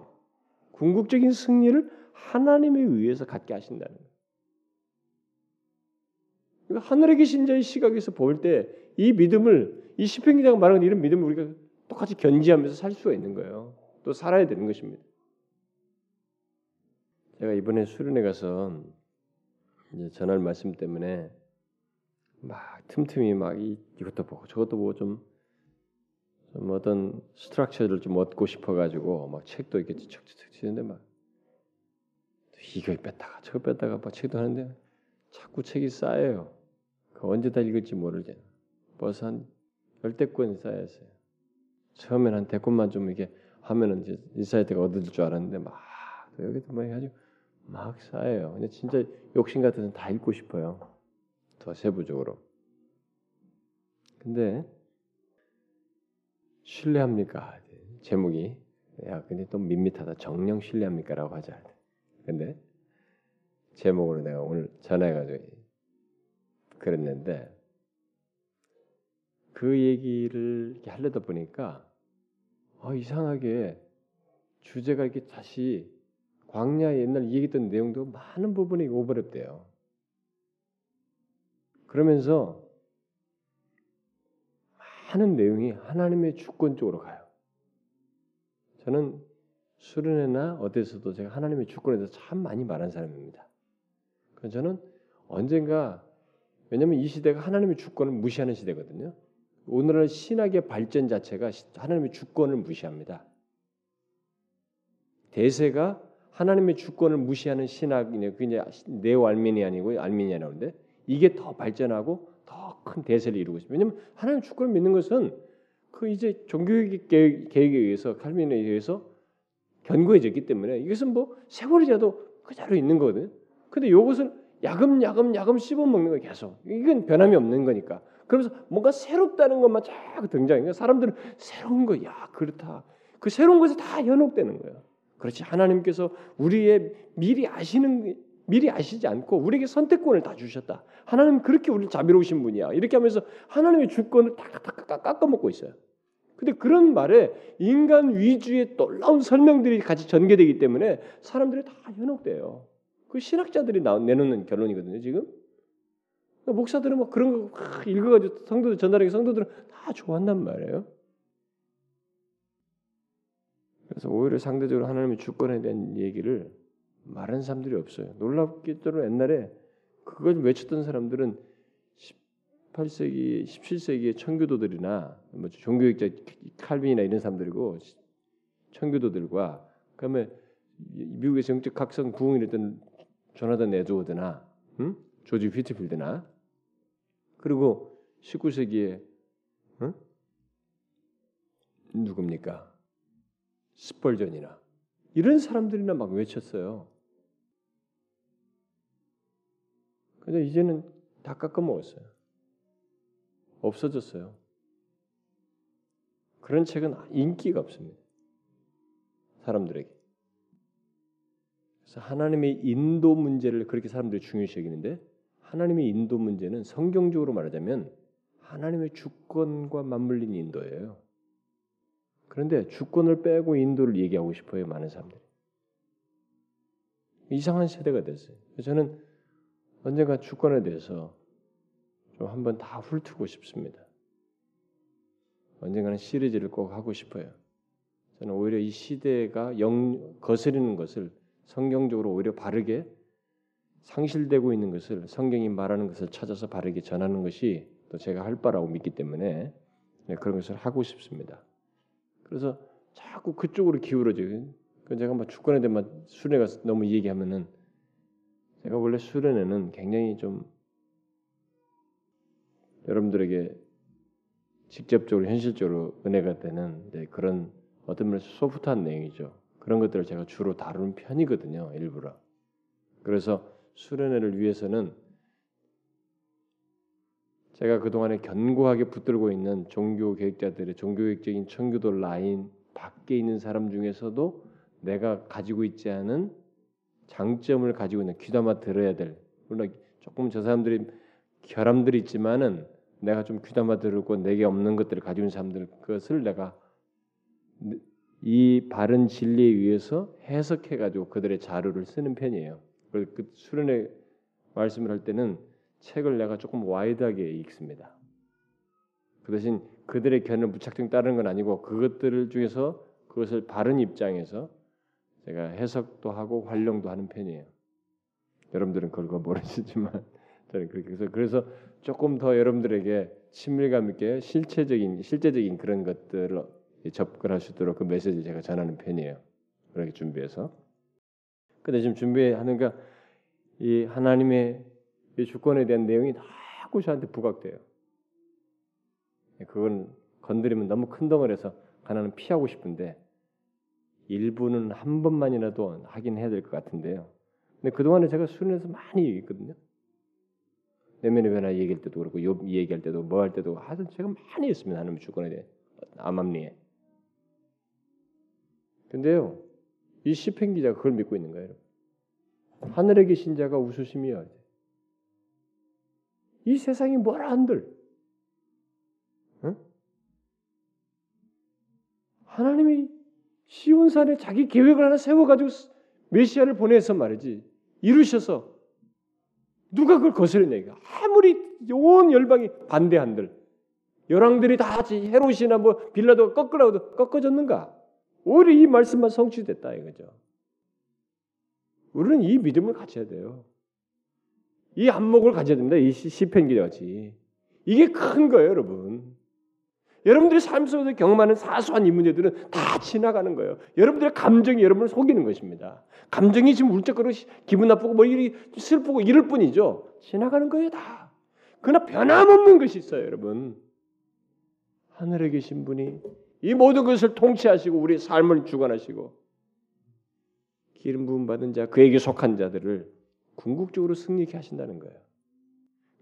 궁극적인 승리를 하나님에 의해서 갖게 하신다는 거예요. 그러니까 하늘에 계신 자의 시각에서 볼 때 이 믿음을 이 시편 기자가 말하는 이런 믿음을 우리가 똑같이 견지하면서 살 수가 있는 거예요. 또 살아야 되는 것입니다. 제가 이번에 수련회 가서 이제 전할 말씀 때문에 막 틈틈이 막 이, 이것도 보고 저것도 보고 좀, 좀 어떤 스트럭처를 좀 얻고 싶어 가지고 막 책도 이렇게 척척척 치는데 막 이거 뺐다가 저거 뺐다가 막 책도 하는데 자꾸 책이 쌓여요. 그 언제 다 읽을지 모르잖아. 벌써 한 열대 권 쌓였어요. 처음엔 한 대권만 좀 이렇게 하면은 이제 인사할 때가 얻을 줄 알았는데 막 여기도 막 해가지고 막 쌓여요. 근데 진짜 욕심 같아서 다 읽고 싶어요. 더 세부적으로. 근데 신뢰합니까? 제목이 야 근데 또 밋밋하다. 정령 신뢰합니까라고 하자. 근데 제목으로 내가 오늘 전해가지고 그랬는데 그 얘기를 이렇게 하려다 보니까 어, 이상하게 주제가 이렇게 다시 광야 옛날 얘기했던 내용도 많은 부분이 오버랩돼요. 그러면서 많은 내용이 하나님의 주권 쪽으로 가요. 저는 수련회나 어디서도 제가 하나님의 주권에 대해서 참 많이 말한 사람입니다. 저는 언젠가 왜냐하면 이 시대가 하나님의 주권을 무시하는 시대거든요. 오늘날 신학의 발전 자체가 하나님의 주권을 무시합니다. 대세가 하나님의 주권을 무시하는 신학이네. 그게 네오 알미니안이고 알미니안인데 이게 더 발전하고 더 큰 대세를 이루고 있습니다. 왜냐하면 하나님의 주권을 믿는 것은 그 이제 종교 개혁 계획에 의해서 칼빈에 의해서 견고해졌기 때문에 이것은 뭐 세월이 지나도 그대로 있는 거거든요. 근데 이것은 야금야금 야금 씹어 먹는 거 계속 이건 변함이 없는 거니까. 그러면서 뭔가 새롭다는 것만 자꾸 등장해. 사람들은 새로운 거, 야 그렇다. 그 새로운 것에 다 현혹되는 거예요. 그렇지 하나님께서 우리의 미리 아시는 미리 아시지 않고 우리에게 선택권을 다 주셨다. 하나님 그렇게 우리를 자비로우신 분이야. 이렇게 하면서 하나님의 주권을 탁탁탁 깎아먹고 있어요. 근데 그런 말에 인간 위주의 놀라운 설명들이 같이 전개되기 때문에 사람들이 다 현혹돼요. 그 신학자들이 내놓는 결론이거든요. 지금 목사들은 막 그런 거 읽어가지고 성도들 전달하기 성도들은 다 좋아한단 말이에요. 그래서 오히려 상대적으로 하나님의 주권에 대한 얘기를 말하는 사람들이 없어요. 놀랍게도 옛날에 그걸 외쳤던 사람들은 18세기, 17세기의 청교도들이나 뭐 종교학자 칼빈이나 이런 사람들이고 청교도들과 그다음에 미국의 영적 각성 부흥이랬던 조나단 에드워드나 응? 조지 휘트필드나 그리고 19세기에 응? 누굽니까? 스펄전이나 이런 사람들이나 막 외쳤어요. 근데 이제는 다 깎아먹었어요. 없어졌어요. 그런 책은 인기가 없습니다. 사람들에게. 그래서 하나님의 인도 문제를 그렇게 사람들이 중요시 여기는데 하나님의 인도 문제는 성경적으로 말하자면 하나님의 주권과 맞물린 인도예요. 그런데 주권을 빼고 인도를 얘기하고 싶어요 많은 사람들이. 이상한 세대가 됐어요. 저는 언젠가 주권에 대해서 좀 한번 다 훑고 싶습니다. 언젠가는 시리즈를 꼭 하고 싶어요. 저는 오히려 이 시대가 영 거스르는 것을 성경적으로 오히려 바르게 상실되고 있는 것을 성경이 말하는 것을 찾아서 바르게 전하는 것이 또 제가 할 바라고 믿기 때문에 네, 그런 것을 하고 싶습니다. 그래서 자꾸 그쪽으로 기울어져요. 그 제가 막 주권에 대한 수련회 가서 너무 얘기하면은 제가 원래 수련회는 굉장히 좀 여러분들에게 직접적으로 현실적으로 은혜가 되는 네, 그런 어떤 면에서 소프트한 내용이죠. 그런 것들을 제가 주로 다루는 편이거든요. 일부러. 그래서 수련회를 위해서는 제가 그동안에 견고하게 붙들고 있는 종교 계획자들의 종교계획적인 청교도 라인 밖에 있는 사람 중에서도 내가 가지고 있지 않은 장점을 가지고 있는 귀담아 들어야 될 물론 조금 저 사람들이 결함들이 있지만은 내가 좀 귀담아 들고 내게 없는 것들을 가지고 있는 사람들 것을 내가 이 바른 진리에 의해서 해석해 가지고 그들의 자료를 쓰는 편이에요. 그 수련회 말씀을 할 때는 책을 내가 조금 wide하게 읽습니다. 그 대신 그들의 의견을 무작정 따르는 건 아니고 그것들 중에서 그것을 바른 입장에서 제가 해석도 하고 활용도 하는 편이에요. 여러분들은 그걸 모르시지만 저는 그렇게 해서 그래서 조금 더 여러분들에게 친밀감 있게 실체적인 실제적인 그런 것들을 접근할 수 있도록 그 메시지를 제가 전하는 편이에요. 그렇게 준비해서. 근데 지금 준비하는가 이 하나님의 이 주권에 대한 내용이 자꾸 저한테 부각돼요. 그건 건드리면 너무 큰 덩어리에서 하나는 피하고 싶은데 일부는 한 번만이라도 하긴 해야 될 것 같은데요. 근데 그동안에 제가 수련해서 많이 얘기했거든요. 내면의 변화 얘기할 때도 그렇고 욥 얘기할 때도 뭐 할 때도 하여튼 제가 많이 했습니다. 하나님 주권에 대해 암암리에. 근데요. 이 시편 기자가 그걸 믿고 있는 거예요. 하늘에 계신 자가 웃으심이여. 이 세상이 뭐라 한들 응? 하나님이 시온산에 자기 계획을 하나 세워가지고 메시아를 보내서 말이지 이루셔서 누가 그걸 거스르냐 아무리 온 열방이 반대한들 열왕들이 다 같이 헤롯이나 뭐 빌라도 꺾으라고도 꺾어졌는가? 오히려 이 말씀만 성취됐다 이거죠. 우리는 이 믿음을 가져야 돼요. 이 안목을 가져야 된다 이 시편 기자같이. 이게 큰 거예요 여러분 여러분들의 삶 속에서 경험하는 사소한 이 문제들은 다 지나가는 거예요. 여러분들의 감정이 여러분을 속이는 것입니다. 감정이 지금 울적거리고 기분 나쁘고 뭐 이리 슬프고 이럴 뿐이죠. 지나가는 거예요 다. 그러나 변함없는 것이 있어요 여러분. 하늘에 계신 분이 이 모든 것을 통치하시고 우리 삶을 주관하시고 기름 부음 받은 자 그에게 속한 자들을 궁극적으로 승리케 하신다는 거예요.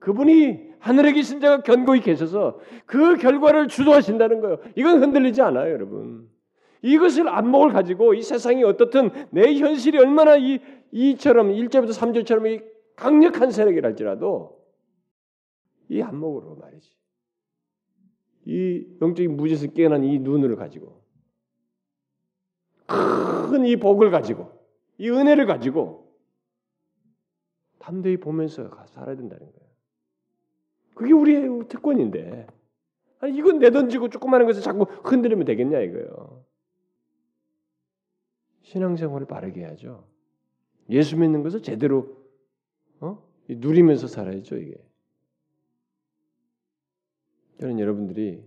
그분이 하늘에 계신 자가 견고히 계셔서 그 결과를 주도하신다는 거예요. 이건 흔들리지 않아요, 여러분. 이것을 안목을 가지고 이 세상이 어떻든 내 현실이 얼마나 이 이처럼 1절부터 3절처럼 이 강력한 세력이랄지라도 이 안목으로 말이지. 이 영적인 무지에서 깨어난 이 눈을 가지고 큰 이 복을 가지고 이 은혜를 가지고 담대히 보면서 살아야 된다는 거예요. 그게 우리의 특권인데. 아니 이건 내던지고 조그마한 것을 자꾸 흔들리면 되겠냐 이거요. 신앙생활을 바르게 해야죠. 예수 믿는 것을 제대로 어? 누리면서 살아야죠 이게. 저는 여러분들이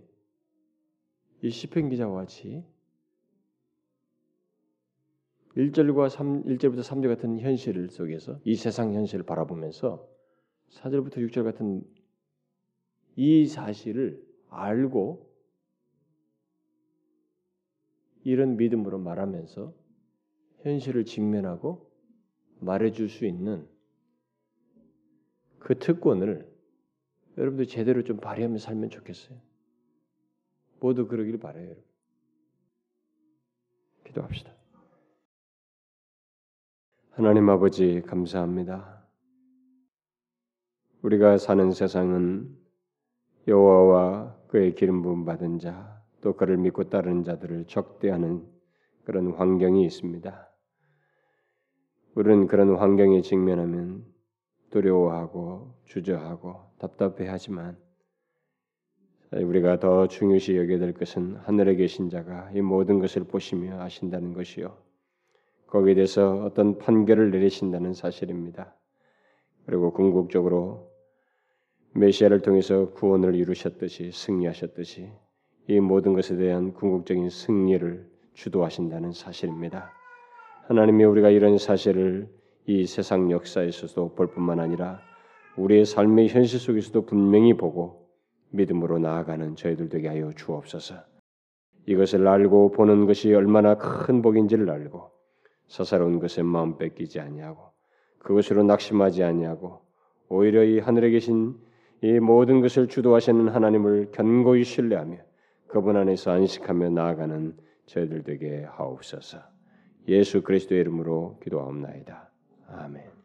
이 시편 기자와 같이 1절과 3, 1절부터 3절 같은 현실 속에서 이 세상 현실을 바라보면서 4절부터 6절 같은 이 사실을 알고 이런 믿음으로 말하면서 현실을 직면하고 말해줄 수 있는 그 특권을 여러분들 제대로 좀 발휘하며 살면 좋겠어요. 모두 그러길 바래요, 여러분. 기도합시다. 하나님 아버지 감사합니다. 우리가 사는 세상은 여호와와 그의 기름 부음 받은 자, 또 그를 믿고 따르는 자들을 적대하는 그런 환경이 있습니다. 우리는 그런 환경에 직면하면 두려워하고 주저하고 답답해하지만 우리가 더 중요시 여겨야 될 것은 하늘에 계신 자가 이 모든 것을 보시며 아신다는 것이요. 거기에 대해서 어떤 판결을 내리신다는 사실입니다. 그리고 궁극적으로 메시아를 통해서 구원을 이루셨듯이 승리하셨듯이 이 모든 것에 대한 궁극적인 승리를 주도하신다는 사실입니다. 하나님이 우리가 이런 사실을 이 세상 역사에서도 볼 뿐만 아니라 우리의 삶의 현실 속에서도 분명히 보고 믿음으로 나아가는 저희들 되게 하여 주옵소서. 이것을 알고 보는 것이 얼마나 큰 복인지를 알고 사사로운 것에 마음 뺏기지 아니하고 그것으로 낙심하지 아니하고 오히려 이 하늘에 계신 이 모든 것을 주도하시는 하나님을 견고히 신뢰하며 그분 안에서 안식하며 나아가는 저희들 되게 하옵소서. 예수 그리스도의 이름으로 기도하옵나이다. 아멘.